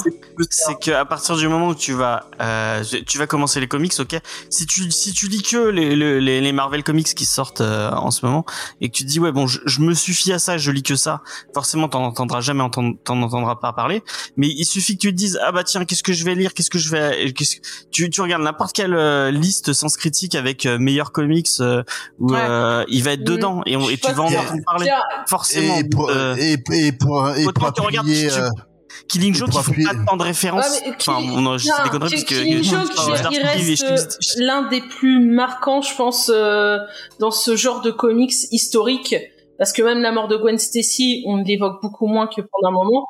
c'est qu'à partir du moment où tu vas, euh, tu vas commencer les comics, ok. Si tu si tu lis que les les, les- Marvel comics qui sortent euh, en ce moment et que tu te dis ouais bon je, je me suffis à ça, je lis que ça, forcément t'en entendras jamais entendre t'en entendras pas parler. Mais il suffit que tu te dises ah bah tiens qu'est-ce que je vais lire, qu'est-ce que je vais, qu'est-ce que- tu tu regardes n'importe quelle euh, liste sans critique avec euh, meilleurs comics euh, où Ouais. euh, il va être Mm. dedans et, on, et tu vas en entendre parler Tiens, forcément. Et pour, euh, et, et pour, et pour appuyer, tu- euh, Killing Et Joke, ils font pas tant de références. Ouais, mais enfin, on a Non, des conneries parce que Killing Joke, il reste euh, l'un des plus marquants, je pense, euh, dans ce genre de comics historiques. Parce que même la mort de Gwen Stacy, on l'évoque beaucoup moins que pendant un moment.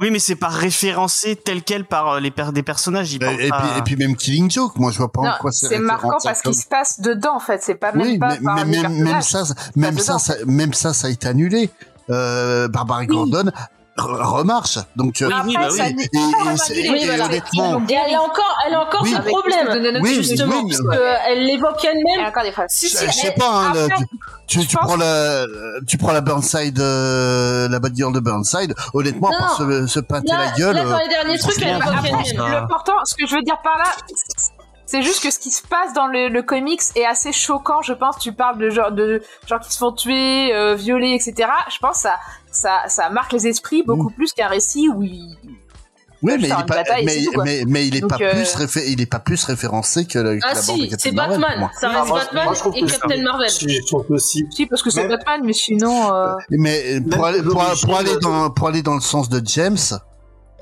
Oui, mais c'est pas référencé tel quel par euh, les per- des personnages. Ils et, parlent et pas- puis, et puis même Killing Joke, moi je vois pas Non, en quoi c'est c'est marquant parce comme- qu'il se passe dedans en fait. C'est pas même oui, pas mais, par même, même ça, même ça, ça, même ça, ça a été annulé. Euh, Barbara Gordon remarche. Donc, euh, Oui, oui, Après, bah ça oui. et, pas et. Oui, et voilà. honnêtement, Et elle a encore, elle a encore Oui. ce problème, Oui, justement, oui, parce mais- qu'elle l'évoque Il y a elle-même. encore des phrases. Si, je si, je sais elle- pas, hein, le- après, tu, tu, tu prends la, tu prends la Burnside, euh, la bad girl de Burnside. Honnêtement, Non, pour se, se peinter Là, la gueule. là, dans euh, les derniers trucs, elle évoque elle-même. Ah. l'important, ce que je veux dire par là, c'est juste que ce qui se passe dans le, le comics est assez choquant, je pense. Tu parles de genre de gens qui se font tuer, euh, violer, etc. Je pense que ça, ça, ça marque les esprits beaucoup plus qu'un récit où il... oui, mais il est une pas, bataille, mais, c'est tout, mais, mais il est Donc, pas euh, plus réfé- il est pas plus référencé que, que Ah la bande de si, Captain c'est Batman. moi. Ça reste Batman moi, et que Captain Marvel. Je trouve aussi. Si, parce que c'est Batman, mais sinon... euh, Mais pour aller, pour, l'origine pour aller dans pour aller dans le sens de James,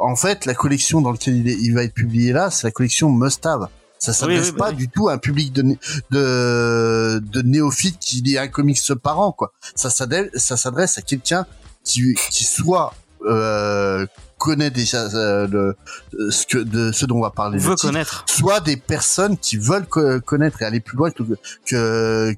en fait, la collection dans laquelle il, est- il va être publié là, c'est la collection Must Have. Ça s'adresse oui, pas oui. du tout à un public de de, de néophytes qui lit un comics par an, quoi. Ça s'adresse ça s'adresse à quelqu'un qui qui soit euh, connaît déjà euh, le, ce que de ce dont on va parler. Veut titre, connaître. soit des personnes qui veulent co- connaître et aller plus loin que que,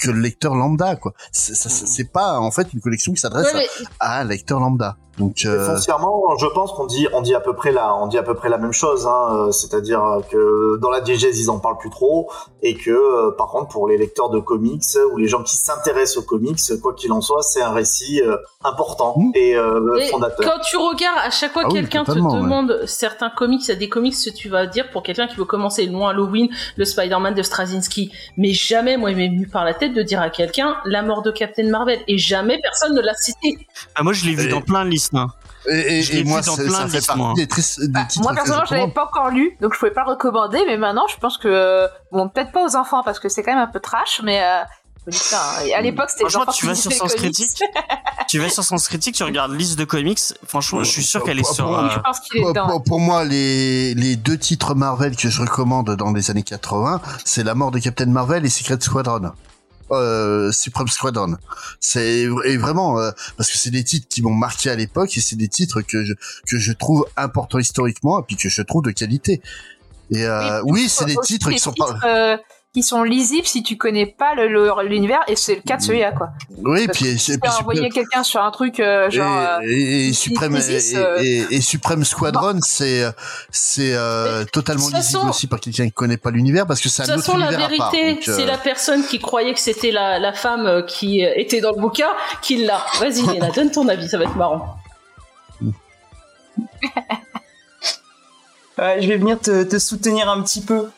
que le lecteur lambda quoi. C'est ça- c'est- pas en fait une collection qui s'adresse Ouais, à- mais à un lecteur lambda. Donc euh, Foncièrement, je pense qu'on dit, on dit à peu près la, on dit à peu près la même chose. Hein, euh, C'est-à-dire que dans la diégèse, ils en parlent plus trop, et que euh, par contre, pour les lecteurs de comics ou les gens qui s'intéressent aux comics, quoi qu'il en soit, c'est un récit euh, important Mmh. et euh, Et fondateur. quand tu regardes, à chaque fois Ah oui, quelqu'un te ouais. demande certains comics, il y a des comics que tu vas dire pour quelqu'un qui veut commencer loin Halloween, le Spider-Man de Straczynski. Mais jamais, moi, il m'est venu par la tête de dire à quelqu'un la mort de Captain Marvel. Et jamais personne ne l'a cité. Ah, moi, je l'ai vu Et- dans plein de hein. et, moi ça fait partie moi. des, tris- des Bah, titres moi personnellement, je l'avais pas encore lu, donc je pouvais pas le recommander. Mais maintenant, je pense que bon, peut-être pas aux enfants parce que c'est quand même un peu trash, mais euh, putain, à l'époque c'était Franchement, tu vas sur Sens. Critique, tu vas sur Sens Critique, tu regardes liste de comics. Franchement, je suis sûr qu'elle est sur. pour- euh, Je pense qu'il est Pour, dedans. pour- pour moi, les, les deux titres Marvel que je recommande dans les années 80, c'est La mort de Captain Marvel et Secret Squadron. Euh, Supreme Squadron. C'est et vraiment euh, parce que c'est des titres qui m'ont marqué à l'époque et c'est des titres que je que je trouve importants historiquement et puis que je trouve de qualité. Et euh, Oui, oui, c'est des titres qui sont pas. titres, qui sont lisibles si tu connais pas l'univers et c'est le cas de celui-là quoi. Oui, Parce puis, et, Tu puis peux envoyer quelqu'un sur un truc euh, genre euh, et, et, et Supreme et, euh, et- et Supreme Squadron, c'est c'est euh, totalement lisible façon- aussi par quelqu'un qui connaît pas l'univers parce que c'est De un toute autre façon, la univers à part. vérité, euh, c'est la personne qui croyait que c'était la, la femme qui était dans le bouquin qui l'a. Vas-y, Léna, donne ton avis, ça va être marrant. Ouais, je vais venir te, te soutenir un petit peu.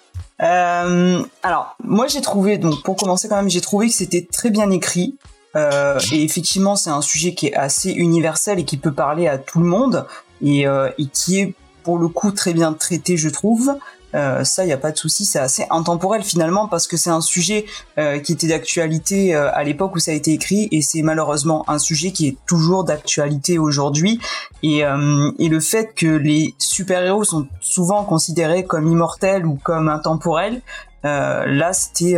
Euh, alors, moi j'ai trouvé, donc pour commencer quand même, j'ai trouvé que c'était très bien écrit. Euh, et effectivement, c'est un sujet qui est assez universel et qui peut parler à tout le monde et, euh, et qui est pour le coup très bien traité, je trouve. Euh, ça, il y a pas de souci, c'est assez intemporel finalement parce que c'est un sujet euh, qui était d'actualité euh, à l'époque où ça a été écrit et c'est malheureusement un sujet qui est toujours d'actualité aujourd'hui. Et, le fait que les super-héros sont souvent considérés comme immortels ou comme intemporels, là c'était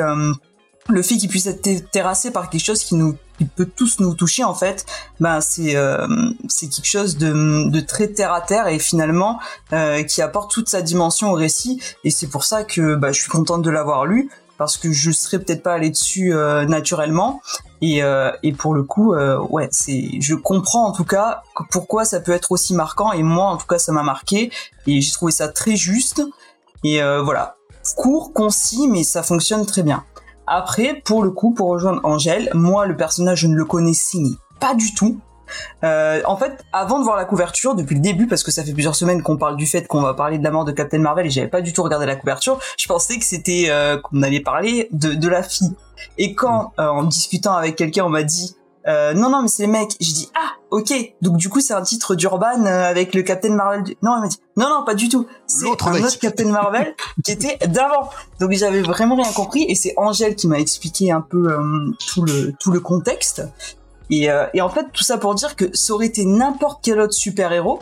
le fait qu'ils puissent être ter- terrassés par quelque chose qui nous qui peut tous nous toucher en fait, ben c'est euh, c'est quelque chose de, de très terre à terre et finalement euh, qui apporte toute sa dimension au récit. Et c'est pour ça que bah, je suis contente de l'avoir lu parce que je serais peut-être pas allé dessus euh, naturellement. Et, euh, et pour le coup euh, ouais c'est je comprends en tout cas pourquoi ça peut être aussi marquant. Et moi en tout cas ça m'a marqué. Et j'ai trouvé ça très juste. Et euh, voilà. Court concis mais ça fonctionne très bien après, pour le coup, pour rejoindre Angèle, moi, le personnage, je ne le connaissais pas du tout. Euh, en fait, avant de voir la couverture, depuis le début, parce que ça fait plusieurs semaines qu'on parle du fait qu'on va parler de la mort de Captain Marvel et j'avais pas du tout regardé la couverture, je pensais que c'était euh, qu'on allait parler de, de la fille. Et quand, euh, en discutant avec quelqu'un, on m'a dit euh, non non mais c'est le mec, j'ai dit ah ok, donc du coup c'est un titre d'Urban euh, avec le Captain Marvel. du- Non, il m'a dit non non pas du tout, c'est un mec. autre Captain Marvel qui était d'avant. Donc j'avais vraiment rien compris et c'est Angèle qui m'a expliqué un peu euh, tout le tout le contexte. Et, euh, et en fait tout ça pour dire que ça aurait été n'importe quel autre super héros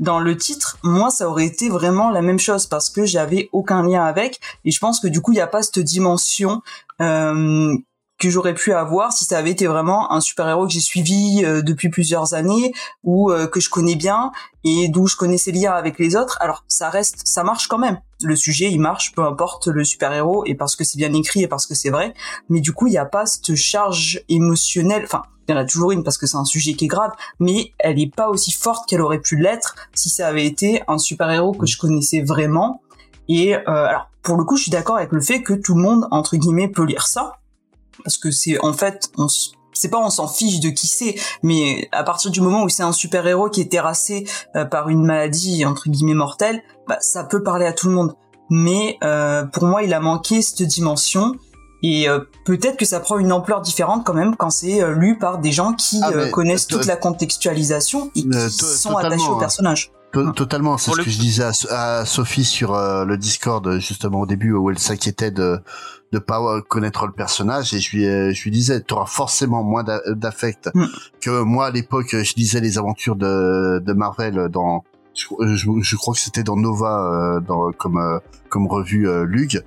dans le titre, moi ça aurait été vraiment la même chose parce que j'avais aucun lien avec et je pense que du coup il n'y a pas cette dimension euh, que j'aurais pu avoir si ça avait été vraiment un super héros que j'ai suivi euh, depuis plusieurs années ou euh, que je connais bien et d'où je connaissais liens avec les autres. Alors ça reste, ça marche quand même. Le sujet il marche, peu importe le super héros et parce que c'est bien écrit et parce que c'est vrai. Mais du coup il n'y a pas cette charge émotionnelle. Enfin il y en a toujours une parce que c'est un sujet qui est grave, mais elle est pas aussi forte qu'elle aurait pu l'être si ça avait été un super héros que je connaissais vraiment. Et euh, alors pour le coup je suis d'accord avec le fait que tout le monde entre guillemets peut lire ça parce que c'est en fait on c'est pas on s'en fiche de qui c'est, mais à partir du moment où c'est un super héros qui est terrassé euh, par une maladie entre guillemets mortelle, bah, ça peut parler à tout le monde. Mais euh, pour moi, il a manqué cette dimension. Et euh, peut-être que ça prend une ampleur différente quand même quand c'est lu par des gens qui Ah, connaissent toute la contextualisation et qui sont attachés au hein. personnage. To- Totalement, c'est ce le que je disais à, So- à Sophie sur euh, le Discord justement au début où elle s'inquiétait de de pas euh, connaître le personnage et je lui euh, je lui disais tu auras forcément moins d'a- d'affect Mm. que moi à l'époque je lisais les aventures de de Marvel dans je, je, je crois que c'était dans Nova euh, dans comme comme revue Lug.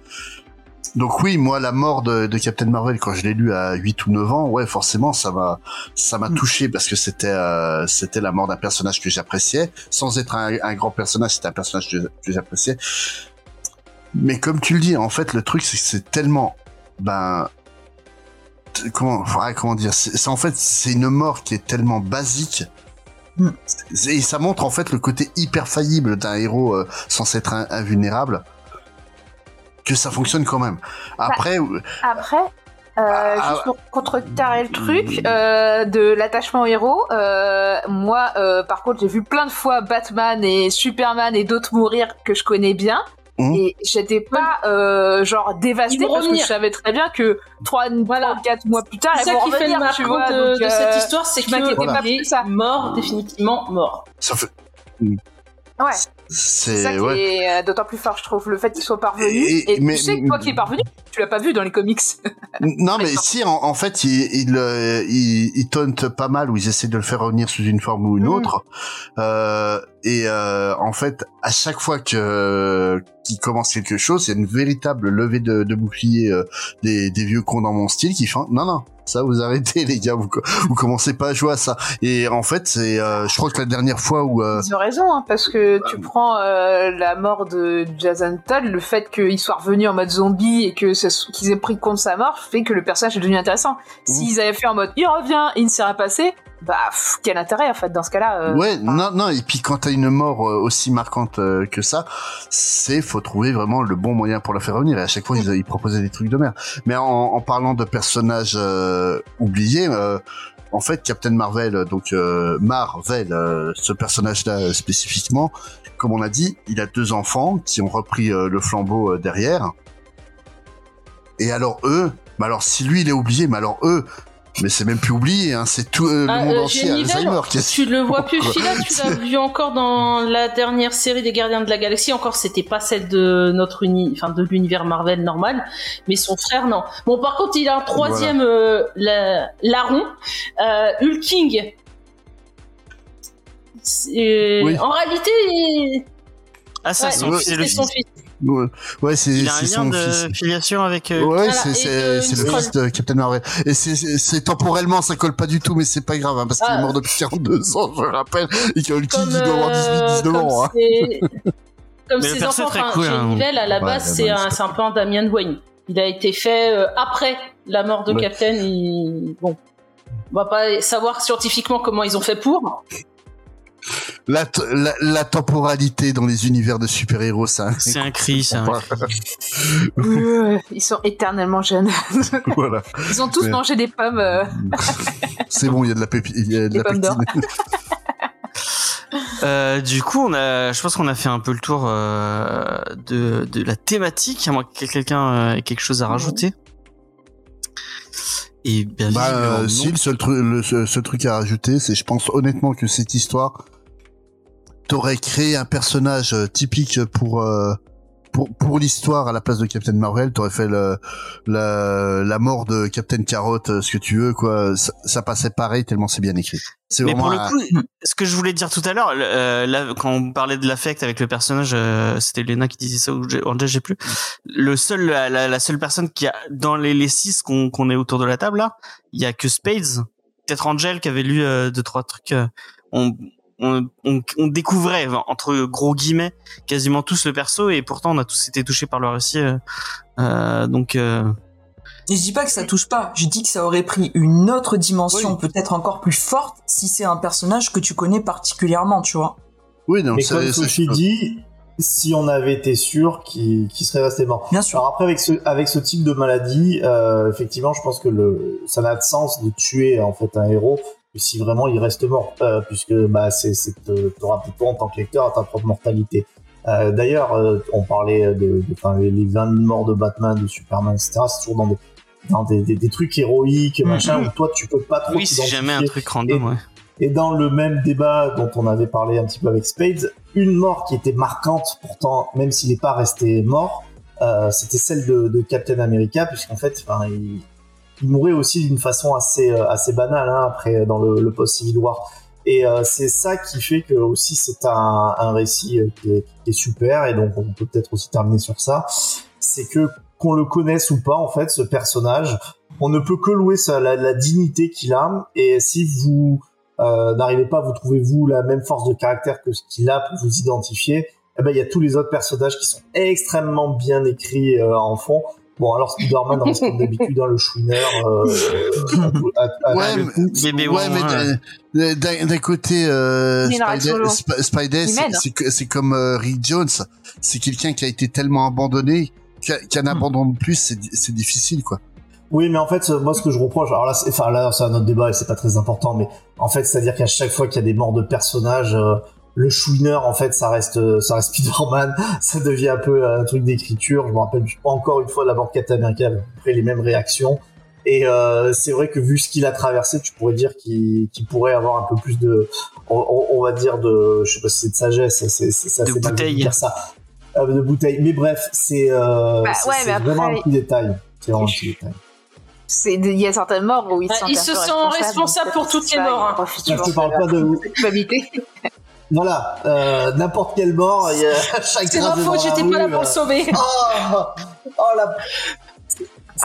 Donc oui, moi la mort de, de Captain Marvel quand je l'ai lu à 8 ou 9 ans, ouais, forcément ça m'a ça m'a Mm. touché parce que c'était euh, c'était la mort d'un personnage que j'appréciais sans être un, un grand personnage, c'était un personnage que, que j'appréciais. Mais comme tu le dis, en fait, le truc c'est que c'est tellement ben comment ouais, comment dire, c'est c'est- en fait c'est une mort qui est tellement basique. Mm. Et ça montre en fait le côté hyper faillible d'un héros euh, censé être un- invulnérable que ça fonctionne quand même. Après, Après, euh, Ah, juste pour contrecarrer le truc euh, de l'attachement au héros, euh, moi, euh, par contre, j'ai vu plein de fois Batman et Superman et d'autres mourir que je connais bien. Mhm. Et j'étais pas euh, genre dévastée parce que je savais très bien que 3 Voilà. 4 mois plus tard, C'est ça qui fait le marquant vois. de, donc, de euh, cette histoire, c'est je m'inquiétais que pas il plus ça. mort, définitivement mort. ça fait Ouais, c'est ça qui ouais. est euh, d'autant plus fort, je trouve, le fait qu'il soit parvenu. Et- Et, mais- tu sais que toi qui es parvenu, tu l'as pas vu dans les comics. Non, mais si, en, en fait, il, il, euh, il, il taunte pas mal, ou ils essaient de le faire revenir sous une forme ou une Mhm. autre. Euh, et euh, en fait, à chaque fois que qu'il commence quelque chose, il y a une véritable levée de, de bouclier euh, des, des vieux cons dans mon style qui font non, non. Ça, vous arrêtez, les gars. Vous, vous commencez pas à jouer à ça. Et en fait, c'est, euh, je crois que la dernière fois où, euh, Ils ont raison, hein, parce que tu prends euh, la mort de Jason Todd, le fait qu'il soit revenu en mode zombie et que qu'ils aient pris compte de sa mort fait que le personnage est devenu intéressant. S'ils avaient fait en mode il revient il ne s'est rien passé, bah pff, quel intérêt en fait dans ce cas-là euh, ouais, enfin, non, non. Et puis quand t'as une mort euh, aussi marquante euh, que ça, c'est faut trouver vraiment le bon moyen pour la faire revenir. Et à chaque fois, ils, ils proposaient des trucs de merde. Mais en, en parlant de personnages euh, oubliés, euh, en fait, Captain Marvel, donc Marvel, ce personnage-là spécifiquement, comme on a dit, il a deux enfants qui ont repris le flambeau derrière. Et alors eux, bah alors si lui il est oublié, mais alors eux, Mais c'est même plus oublié, hein. c'est tout euh, le Ah, monde euh, entier Alzheimer qui est Tu le vois plus, Phila, tu l'as vu encore dans la dernière série des Gardiens de la Galaxie. Encore, c'était pas celle de notre uni, enfin de l'univers Marvel normal, mais son frère non. Bon, par contre, il a un troisième euh, la- larron, euh, Hulking. Oui. En réalité, il- Ah, ça, ouais, c'est le fils. Ouais, ouais, c'est Il a un c'est lien son de fils. filiation avec. euh, Ouais, Voilà, c'est le fils de Captain Marvel. Et c'est temporellement, ça colle pas du tout, mais c'est pas grave, hein, parce qu'il Ah. est mort depuis 42 ans, je le rappelle, et que Hulk, doit avoir 18, euh, 19 comme ans. Hein. c'est- Comme ses enfants, enfin, cool, hein. À la Ouais, base, ouais, c'est un, un peu un Damien Wayne. Il a été fait euh, après la mort de Ouais. Captain. il- Bon, on va pas savoir scientifiquement comment ils ont fait pour. La, la, la temporalité dans les univers de super-héros, ça. C'est un cri, c'est un cri. Euh, Ils sont éternellement jeunes. voilà. Ils ont tous mangé des pommes. euh, C'est bon, il y a de la pépi- il y a de la pommes. Euh, du coup, on a, je pense qu'on a fait un peu le tour euh, de, de la thématique. À moins que quelqu'un ait quelque chose à rajouter. Et bien Bah, euh, si, le seul, tru- le seul- seul truc à rajouter, c'est je pense honnêtement que cette histoire t'aurait créé un personnage euh, typique pour euh, pour, pour l'histoire à la place de Captain Marvel, t'aurais fait le, la, la mort de Captain Carotte, euh, ce que tu veux, quoi. Ça, ça passait pareil tellement c'est bien écrit. C'est Mais pour le un- coup, ce que je voulais dire tout à l'heure, euh, là, quand on parlait de l'affect avec le personnage, euh, c'était Lena qui disait ça ou Angel, j'ai plus. Le seul, la, la- la seule personne qui a dans les, les six qu'on qu'on est autour de la table là, il y a que Spades, peut-être Angel qui avait lu euh, deux trois trucs. on, on, on, on découvrait entre gros guillemets quasiment tous le perso et pourtant on a tous été touchés par le récit. euh, euh, donc euh, Et je dis pas que ça touche pas, je dis que ça aurait pris une autre dimension peut-être encore plus forte si c'est un personnage que tu connais particulièrement, tu vois. Oui, donc Mais ça- comme ça- Sophie dit, si on avait été sûr qu'il serait resté mort. Bien sûr. Alors après, avec ce, avec ce type de maladie, euh, effectivement, je pense que le, ça n'a de sens de tuer en fait un héros si vraiment il reste mort, euh, puisque bah c'est c'est te- t'auras plutôt en tant que lecteur à ta propre mortalité. Euh, D'ailleurs, euh, on parlait de, les, les 20 000 morts de Batman, de Superman, etc. C'est toujours dans des dans des, des, des trucs héroïques, machin, où toi tu peux pas trop oui, c'est jamais un truc random. Ouais. Et dans le même débat dont on avait parlé un petit peu avec Spades, une mort qui était marquante, pourtant, même s'il n'est pas resté mort, euh, c'était celle de, de Captain America, puisqu'en fait, enfin, il, il mourait aussi d'une façon assez, euh, assez banale hein, après dans le, le post-Civil War. Et euh, c'est ça qui fait que aussi c'est un, un récit euh, qui est, qui est super, et donc on peut peut-être aussi terminer sur ça. C'est que qu'on le connaisse ou pas, en fait, ce personnage, on ne peut que louer sa, la, la dignité qu'il a. Et si vous euh, n'arrivez pas vous trouver vous la même force de caractère que ce qu'il a pour vous identifier, eh ben il y a tous les autres personnages qui sont extrêmement bien écrits euh, en fond. Bon alors Spider-Man reste comme d'habitude dans le chouineur. Euh, à- à- à- Ouais, mais- Ouais, mais ouais. d'un- côté, euh, Spider, Il c'est- comme euh, Rick Jones, c'est quelqu'un qui a été tellement abandonné qu'un qu'un abandon de plus, c'est di- c'est difficile, quoi. Oui, mais en fait, euh, moi, ce que je reproche, alors là, c'est, enfin là, c'est un autre débat et c'est pas très important, mais en fait, c'est-à-dire qu'à chaque fois qu'il y a des morts de personnages, euh, le chouineur, en fait, ça reste, euh, ça reste Spider-Man, ça devient un peu euh, un truc d'écriture. Je me rappelle encore une fois la mort de Captain America, avec à peu près les mêmes réactions. Et euh, c'est vrai que vu ce qu'il a traversé, tu pourrais dire qu'il, pourrait avoir un peu plus de, on, va dire de, je sais pas si c'est de sagesse, c'est, c'est, c'est De bouteille. dire ça, Euh, de bouteille. Mais bref, c'est, euh, Bah, ouais, après- vraiment un petit détail. C'est vraiment un petit détail. C'est- Il y a certaines morts où ils se ils sentent responsables, pour toutes les ça, morts, hein. je te parle pas de. Voilà, euh, n'importe quelle mort, il y a chaque C'est ma faute, j'étais pas là pour le euh, sauver. Oh, oh la.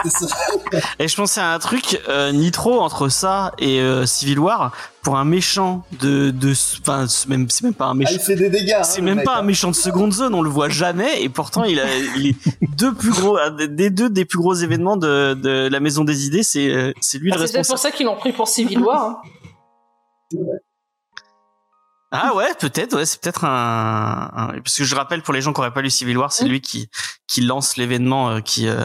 C'est ça. Et je pensais à un truc euh, Nitro entre ça et euh, Civil War pour un méchant de de enfin c'est même c'est même pas un Ah, méchant il fait des dégâts. hein, c'est le même mec, pas hein. un méchant de seconde zone on le voit jamais et pourtant il a il est deux plus gros des deux des plus gros événements de de la maison des idées c'est c'est lui le Ah, C'est peut-être responsable pour ça qu'ils l'ont pris pour Civil War. hein. Ah ouais peut-être ouais c'est peut-être un, un- parce que je rappelle pour les gens qui auraient pas lu Civil War c'est Mm. lui qui qui lance l'événement euh, qui euh,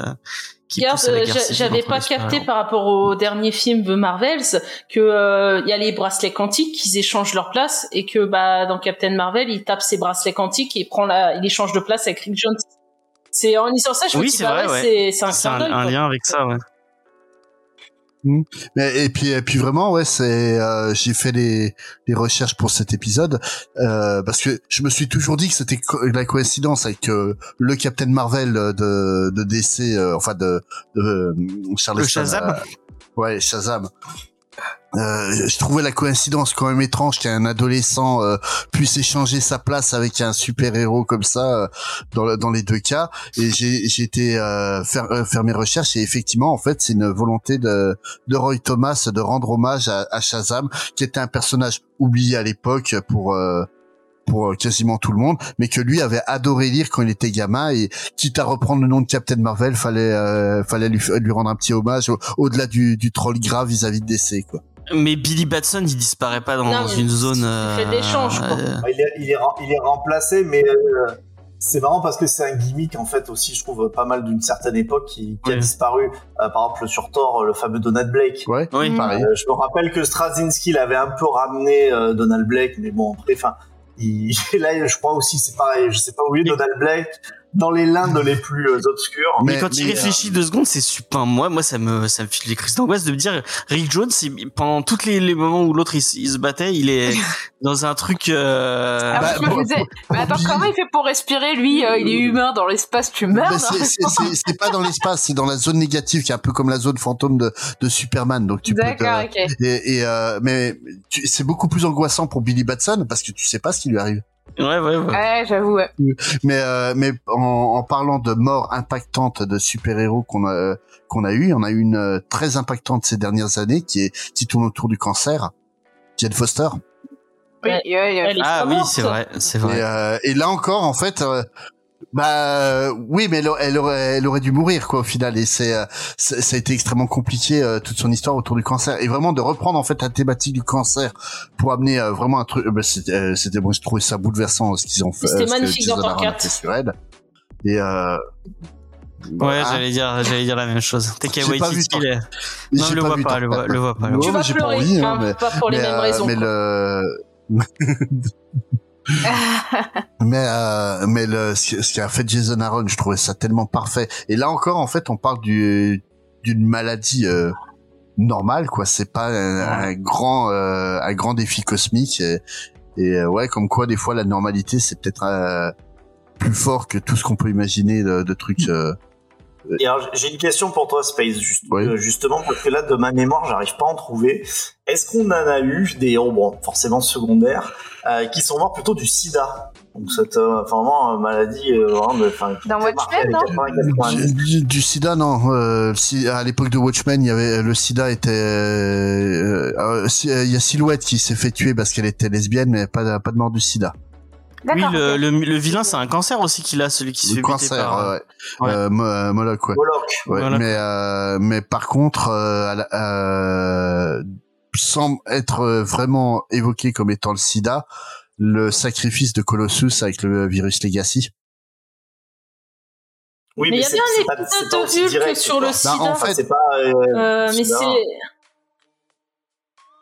qui la euh, j'avais pas capté par rapport au dernier film de Marvels que euh, il y a les bracelets quantiques qu'ils échangent leur place et que bah dans Captain Marvel il tape ses bracelets quantiques et il prend la il échange de place avec Rick Jones. C'est en lisant ça je me Oui, dis c'est bah ouais, ouais. c'est un un, un lien avec ça ouais Mais, et puis et puis vraiment ouais c'est euh, j'ai fait les les recherches pour cet épisode euh, parce que je me suis toujours dit que c'était co- la coïncidence avec euh, le Captain Marvel de de DC euh, enfin de de euh, Charles Le Shazam. Ouais Shazam euh, je trouvais la coïncidence quand même étrange qu'un adolescent euh, puisse échanger sa place avec un super héros comme ça euh, dans, dans les deux cas et j'ai été euh, faire euh, faire mes recherches et effectivement en fait c'est une volonté de de Roy Thomas de rendre hommage à, à Shazam qui était un personnage oublié à l'époque pour pour quasiment tout le monde, mais que lui avait adoré lire quand il était gamin et quitte à reprendre le nom de Captain Marvel, fallait euh, fallait lui, lui rendre un petit hommage au- au-delà du, du troll grave vis-à-vis de DC quoi. Mais Billy Batson, il disparaît pas dans Non, une zone. il fait euh, d'échange, euh, Il est, il est, il est remplacé, mais euh, c'est marrant parce que c'est un gimmick en fait aussi, je trouve pas mal d'une certaine époque qui, qui a disparu. Euh, par exemple sur Thor, le fameux Donald Blake. Ouais, Oui. pareil. Euh, je me rappelle que Straczynski l'avait un peu ramené euh, Donald Blake, mais bon après, enfin, il... là je crois aussi c'est pareil. Je sais pas où il est Donald Blake dans les lindes les plus euh, obscures. Mais, Mais- quand il réfléchit deux secondes, c'est super. Moi, moi, ça me, ça me file les crises d'angoisse de me dire, Rick Jones, il- pendant tous les, les moments où l'autre il, se battait, il est dans un truc. Euh... Ah, bah, je me disais, mais attends, comment il fait pour respirer lui euh, Il est humain dans l'espace, tu meurs Mais non c'est- pas dans l'espace, c'est dans la zone négative, qui est un peu comme la zone fantôme de, de Superman. Donc tu peux te- D'accord, ok. et, et euh, mais tu- c'est beaucoup plus angoissant pour Billy Batson parce que tu sais pas ce qui lui arrive. Ouais, ouais, ouais. Ouais, j'avoue, ouais. Mais euh, mais en, en parlant de mort impactante de super-héros qu'on a qu'on a eu, on a eu une euh, très impactante ces dernières années qui est qui tourne autour du cancer. Jane Foster. Oui, ouais. Elle est Ah oui, c'est vrai, c'est Et, vrai. euh, et là encore, en fait, euh, bah oui, mais elle, elle aurait, elle aurait dû mourir quoi au final. Et c'est, euh, c'est- ça a été extrêmement compliqué euh, toute son histoire autour du cancer. Et vraiment de reprendre en fait la thématique du cancer pour amener euh, vraiment un truc. euh, bah, c'était, euh, c'était bon, je trouvais ça bouleversant ce qu'ils ont fait. C'était magnifique dans 4. sur elle. Et euh, Ouais, j'allais dire, j'allais dire la même chose. Pas vu Waititi, il est- Non, le pas vois vu pas, le vois, 4. le vois pas. Tu mais vas pas pleurer, envie, hein, mais- pas pour les mais, mêmes euh, raisons. mais le mais euh, mais le ce qu'a fait Jason Aaron, je trouvais ça tellement parfait. Et là encore, en fait, on parle du d'une maladie euh, normale, quoi. C'est pas un, un grand euh, un grand défi cosmique. Et, et, euh, ouais, comme quoi, des fois, la normalité, c'est peut-être euh, plus fort que tout ce qu'on peut imaginer de, de trucs. euh, Et alors, j'ai une question pour toi, Space, juste- Oui. euh, justement, parce que là, de ma mémoire, j'arrive pas à en trouver. Est-ce qu'on en a eu des héros, bon, forcément secondaires, euh, qui sont morts plutôt du sida? Donc, cette euh, enfin, vraiment, euh, maladie, euh, vraiment, enfin, Dans Watchmen, non? 80, 90. du, sida, non. Euh, si, à l'époque de Watchmen, il y avait le sida était. euh, euh, si- euh, Il y a Silhouette qui s'est fait tuer parce qu'elle était lesbienne, mais pas pas de mort du sida. Oui, D'accord. le, le, le vilain, c'est un cancer aussi qu'il a, celui qui se Le fait buter cancer, par. ouais. Ouais. Euh, Mo- euh, Moloch, ouais. Moloch. Ouais, mais euh, mais par contre, euh, euh, semble être euh, vraiment évoqué comme étant le SIDA, le sacrifice de Colossus avec le virus Legacy. Oui, Mais il y a bien un épisode direct, sur le Bah, sida. en fait, C'est pas. euh, Euh, mais c'est.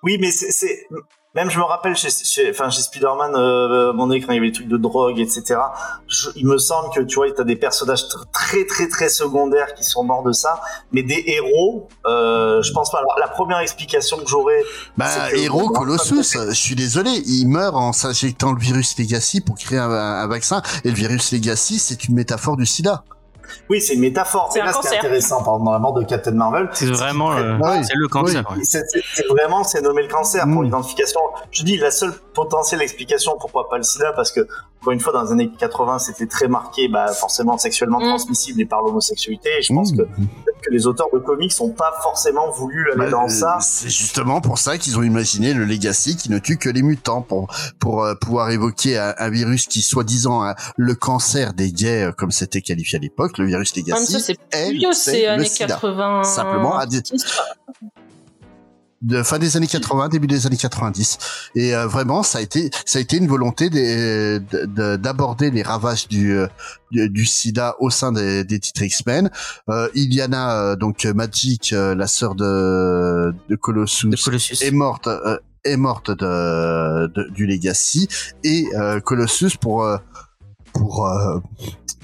Oui, mais c'est, c'est- même je me rappelle chez, chez, enfin chez Spider-Man, euh, à mon écran, il y avait des trucs de drogue, etc. Je- il me semble que tu vois, t'as des personnages tr- très très très secondaires qui sont morts de ça, mais des héros, euh, je pense pas. Alors la première explication que j'aurais, Bah, héros Colossus, je suis désolé, il meurt en s'injectant le virus Legacy pour créer un, un vaccin, et le virus Legacy, c'est une métaphore du SIDA. Oui, c'est une métaphore. C'est là, ce qui est intéressant, par exemple, dans la mort de Captain Marvel, C'est vraiment c'est le cancer. ouais. C'est vraiment, c'est nommé le cancer pour Mm. l'identification. Je dis la seule potentielle explication pourquoi pas le sida, parce que, encore une fois, dans les années 80, c'était très marqué, bah, forcément sexuellement Mm. transmissible et par l'homosexualité. Et je pense Mmh. que, les auteurs de comics n'ont pas forcément voulu aller Bah, dans euh, ça. C'est justement pour ça qu'ils ont imaginé le Legacy qui ne tue que les mutants pour pour euh, pouvoir évoquer un, un virus qui soi-disant le cancer des gays euh, comme c'était qualifié à l'époque, le virus Même Legacy. ça, c'est c'est années sida. 80. Simplement, à des- de fin des années 80, début des années 90. Et euh, vraiment, ça a été, ça a été une volonté d'aborder les ravages du, euh, du, du SIDA au sein des, des titres X-Men. Euh, Iliana, euh, donc Magic, la sœur de, de Colossus, De Colossus. est morte, euh, est morte de, de- du Legacy et euh, Colossus pour euh, pour euh,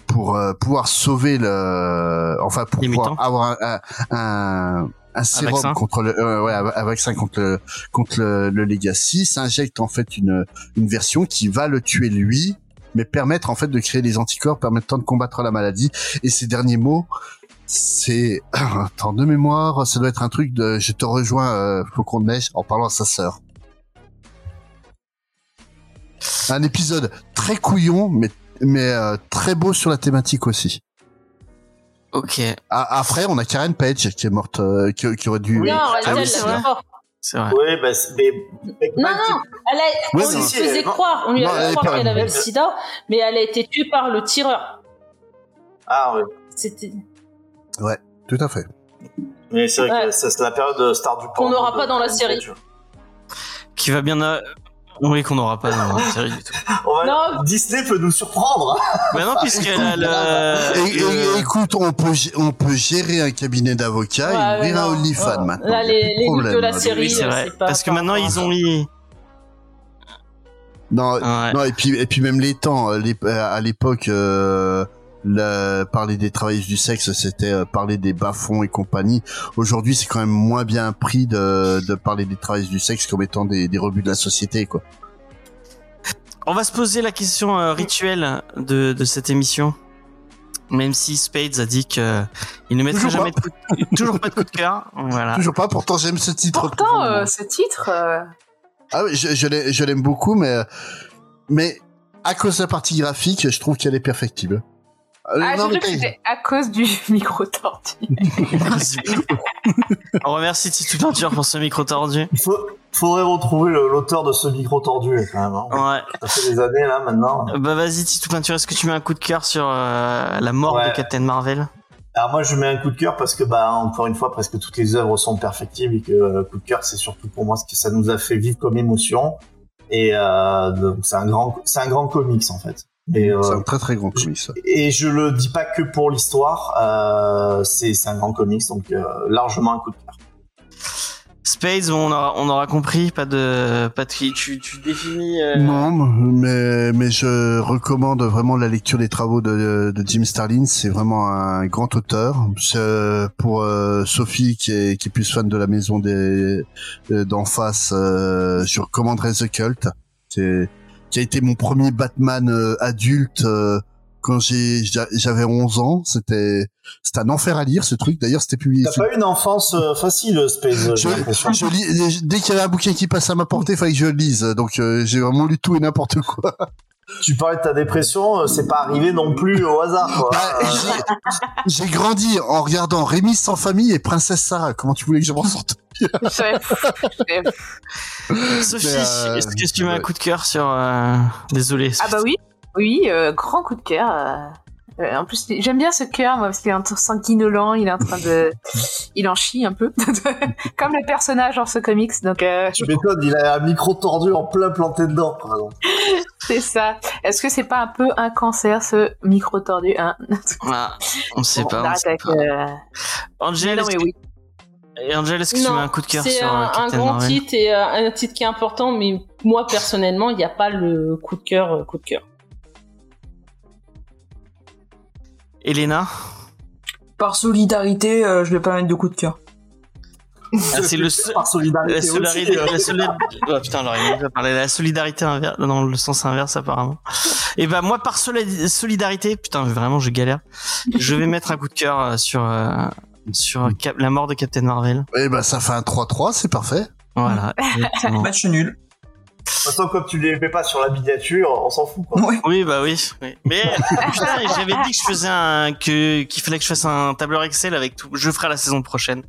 pour euh, pouvoir sauver le, enfin pour Les pouvoir mutants. avoir un, un, un- un sérum vaccin. contre le, euh, ouais, un vaccin contre le, contre le, le Legacy, s'injecte en fait une, une version qui va le tuer lui, mais permettre en fait de créer des anticorps permettant de combattre la maladie. Et ces derniers mots, c'est, attends, de mémoire, ça doit être un truc de, je te rejoins, euh, Flocon de neige, en parlant à sa sœur. Un épisode très couillon, mais, mais euh, très beau sur la thématique aussi. Ok, Ah, après, on a Karen Page qui est morte, euh, qui, qui aurait dû. Non, elle, elle, c'est elle est vrai. morte. c'est vrai. Oui, bah, mais. Non, non, elle a, Ouais, on lui faisait non. croire, on lui a Non, elle fait est croire pas- qu'elle avait le sida, mais elle a été tuée par le tireur. Ah, ouais. C'était Tout à fait. Mais c'est vrai Ouais. que c'est la période de Star du Qu'on porno n'aura de- pas dans la série. Qui va bien. euh, Oui, qu'on n'aura pas dans la série du tout. Va- Non. Disney peut nous surprendre. hein. Bah non, puisqu'elle a le. Et, et- le- écoute, on peut, on peut gérer un cabinet d'avocats Ouais, et ouvrir un. OnlyFans Ouais. maintenant. Là, les, les problème, de la série, Oui, c'est euh, vrai. pas Parce que maintenant, ils ont mis. Non, Ouais. non, et puis, et puis même les temps, euh, les- euh, à l'époque, euh, le- parler des travailleuses du sexe, c'était euh, parler des bas-fonds et compagnie. Aujourd'hui, c'est quand même moins bien pris de, de parler des travailleuses du sexe comme étant des, des rebuts de la société, quoi. On va se poser la question euh, rituelle de, de cette émission. Même si Spades a dit que il ne mettrait Toujours jamais de coup de- toujours pas de coup de cœur. Voilà. Toujours pas, pourtant j'aime ce titre. Pourtant, euh, ce titre. euh, Ah oui, je, je l'aime beaucoup, mais, mais à cause de la partie graphique, je trouve qu'elle est perfectible. Euh, Ah, non, j'ai mais cru que c'était à cause du micro tordu. On remercie Titou Peinture pour ce micro tordu. Il faut, faudrait retrouver l'auteur de ce micro tordu, quand même. hein. Ouais. Ça fait des années, là, maintenant. Bah vas-y Titou Peinture, est-ce que tu mets un coup de cœur sur euh, la mort Ouais. de Captain Marvel? Alors moi je mets un coup de cœur parce que bah encore une fois presque toutes les œuvres sont perfectibles et que euh, coup de cœur c'est surtout pour moi ce que ça nous a fait vivre comme émotion et euh, donc c'est un grand c'est un grand comics en fait. Et, euh, C'est un très très grand comics. ça. et je le dis pas que pour l'histoire, euh, c'est c'est un grand comics donc euh, largement un coup de cœur. Spades, on aura, on aura compris, pas de, pas de, tu, tu définis. euh, Non, mais, mais je recommande vraiment la lecture des travaux de, de Jim Starlin. C'est vraiment un grand auteur. C'est, Pour euh, Sophie, qui est, qui est plus fan de la maison des d'en face, euh, je recommanderais The Cult, qui, est- qui a été mon premier Batman euh, adulte euh, quand j'ai j'avais 11 ans. C'était c'était un enfer à lire ce truc. D'ailleurs, c'était publié. T'as pas eu une enfance euh, facile Space, j'ai l'impression. Je lis, dès qu'il y avait un bouquin qui passe à ma portée, il fallait que je le lise. Donc euh, j'ai vraiment lu tout et n'importe quoi. Tu parlais de ta dépression, euh, c'est pas arrivé non plus au hasard. Bah, j'ai- grandi en regardant Rémi sans famille et Princesse Sarah. Comment tu voulais que je m'en sorte? Sophie, euh, est-ce que tu mets un coup de cœur sur, euh, désolé. Ah bah oui, oui, euh, grand coup de cœur. euh. Euh, en plus, j'aime bien ce cœur, moi, parce qu'il est un peu sanguinolent, il est en train de, il en chie un peu, comme le personnage dans ce comics. Donc, euh, Tu m'étonnes, il a un micro tordu en plein planté dedans. par exemple. c'est ça. Est-ce que c'est pas un peu un cancer, ce micro tordu, hein? Voilà. On sait Bon, pas. on sait avec, pas. euh, Angel, non, mais oui. Et Angel, est-ce que tu mets un coup de cœur c'est sur un, euh, un Captain grand Marvel titre et euh, un titre qui est important, mais moi personnellement, il n'y a pas le coup de cœur, euh, coup de cœur. Elena Par solidarité, euh, je vais pas mettre de coup de cœur. Ah, C'est le seul. Par solidarité La solidarité, la solid- Oh, putain, alors, il va parler de la solidarité inverse, dans le sens inverse apparemment. Et bah moi par soli- solidarité, putain vraiment je galère. Je vais mettre un coup de cœur sur euh, sur Cap- la mort de Captain Marvel. Eh ben ça fait un 3-3, c'est parfait. Voilà. exactement. Match nul. De toute façon, comme tu les mets pas sur la miniature, on s'en fout quoi. Ouais. Oui bah oui. oui. Mais putain, j'avais dit que je faisais un que qu'il fallait que je fasse un tableur Excel avec tout. Je ferai la saison prochaine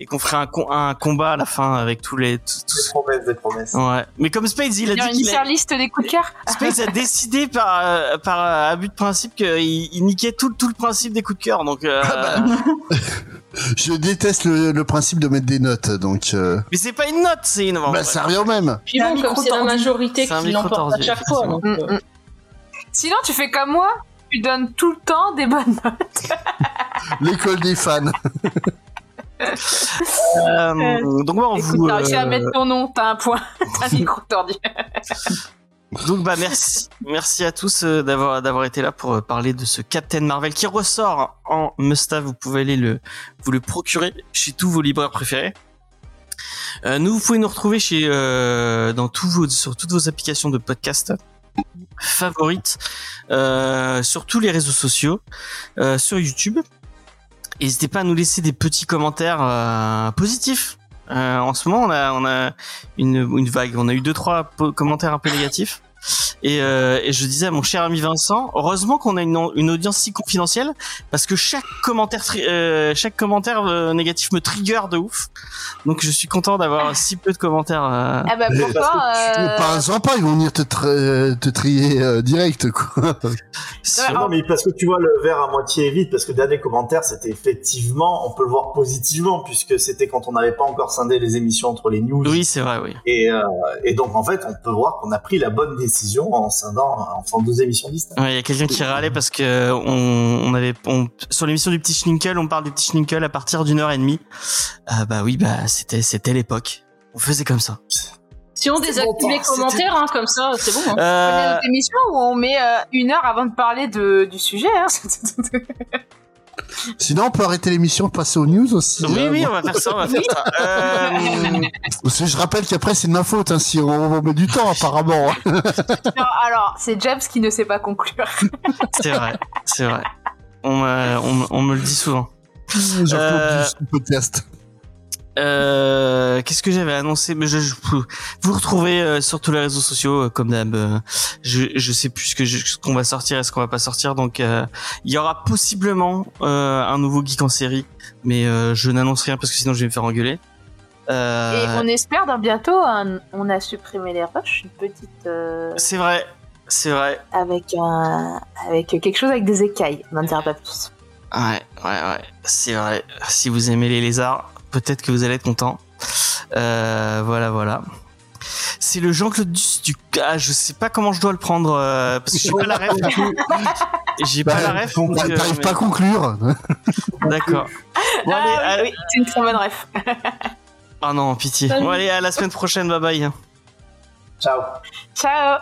et qu'on ferait un un combat à la fin avec tous les tous- Des promesses, des promesses. Ouais. Mais comme Spades il a Il y a dit une qu'il a... liste des coups de cœur. Space a décidé par euh, par euh, abus de principe qu'il il niquait tout, tout le principe des coups de cœur donc euh, Je déteste le, le principe de mettre des notes, donc euh, mais c'est pas une note c'est une bah, ça revient au même. Puis bon, comme c'est la majorité qui l'emporte à chaque fois. Donc, Mm, euh, mm. Sinon, tu fais comme moi, tu donnes tout le temps des bonnes notes. L'école des fans. Euh, donc ouais, on Écoute, vous t'as réussi à euh, mettre ton nom, t'as un point, t'as un micro tordu. Donc bah merci, merci à tous euh, d'avoir d'avoir été là pour euh, parler de ce Captain Marvel qui ressort en must-have. Vous pouvez aller le vous le procurer chez tous vos libraires préférés. Euh, nous vous pouvez nous retrouver chez euh, dans tous vos sur toutes vos applications de podcast favorites, euh, sur tous les réseaux sociaux, euh, sur YouTube. N'hésitez pas à nous laisser des petits commentaires positifs. Euh, en ce moment, on a, on a une, une vague. On a eu deux trois commentaires un peu négatifs. Et, euh, et je disais à mon cher ami Vincent, heureusement qu'on a une, une audience si confidentielle, parce que chaque commentaire, euh, chaque commentaire euh, négatif me trigger de ouf. Donc je suis content d'avoir si peu de commentaires. euh. Ah bah euh, Pas sympa, ils vont venir te, tri- te trier euh, direct, quoi. Non, mais parce que tu vois le verre à moitié vide, parce que dernier commentaire, c'était effectivement, on peut le voir positivement, puisque c'était quand on n'avait pas encore scindé les émissions entre les news. Oui, c'est vrai, oui. Et, euh, et donc, en fait, on peut voir qu'on a pris la bonne décision en scindant, en faisant deux émissions distinctes. Ouais, Il y a quelqu'un qui râlait parce que on, on avait on, sur l'émission du petit Schninkel, on parle du petit Schninkel à partir d'une heure et demie. Ah bah oui, bah c'était c'était l'époque. On faisait comme ça. Si on désactive les commentaires, hein, comme ça, c'est bon. Hein. on a Euh, notre émission où on met euh, une heure avant de parler de, du sujet. Hein. Sinon, on peut arrêter l'émission, passer aux news aussi. oui, hein. oui, on va faire ça, on va faire ça. Euh, Parce que je rappelle qu'après, c'est de ma faute, hein, si on, on met du temps, apparemment. Non, alors, c'est James qui ne sait pas conclure. c'est vrai, c'est vrai. On me, on, me- on me le dit souvent. Jean-Claude Euh, du podcast. Euh, Qu'est-ce que j'avais annoncé? Mais je, je- vous retrouvez euh, sur tous les réseaux sociaux euh, comme d'hab. je, je sais plus ce que je- ce qu'on va sortir et ce qu'on va pas sortir. Donc euh, il y aura possiblement euh, un nouveau geek en série, mais je n'annonce rien parce que sinon je vais me faire engueuler. Et on espère dans bientôt, un- on a supprimé les rushs, une petite. C'est vrai, c'est vrai. avec, un, avec quelque chose avec des écailles. On n'en dira pas plus. Ouais, ouais, ouais, c'est vrai. Si vous aimez les lézards, peut-être que vous allez être content. Euh, voilà, voilà. C'est le Jean-Claude du. Ah, je sais pas comment je dois le prendre euh, parce que j'ai pas la ref. J'ai pas la ref. euh, T'arrives mais- pas à conclure. D'accord. Bon, allez, Ah, oui, c'est une très bonne ref. Ah non, pitié. Bon, allez, à la semaine prochaine. Bye bye. Ciao. Ciao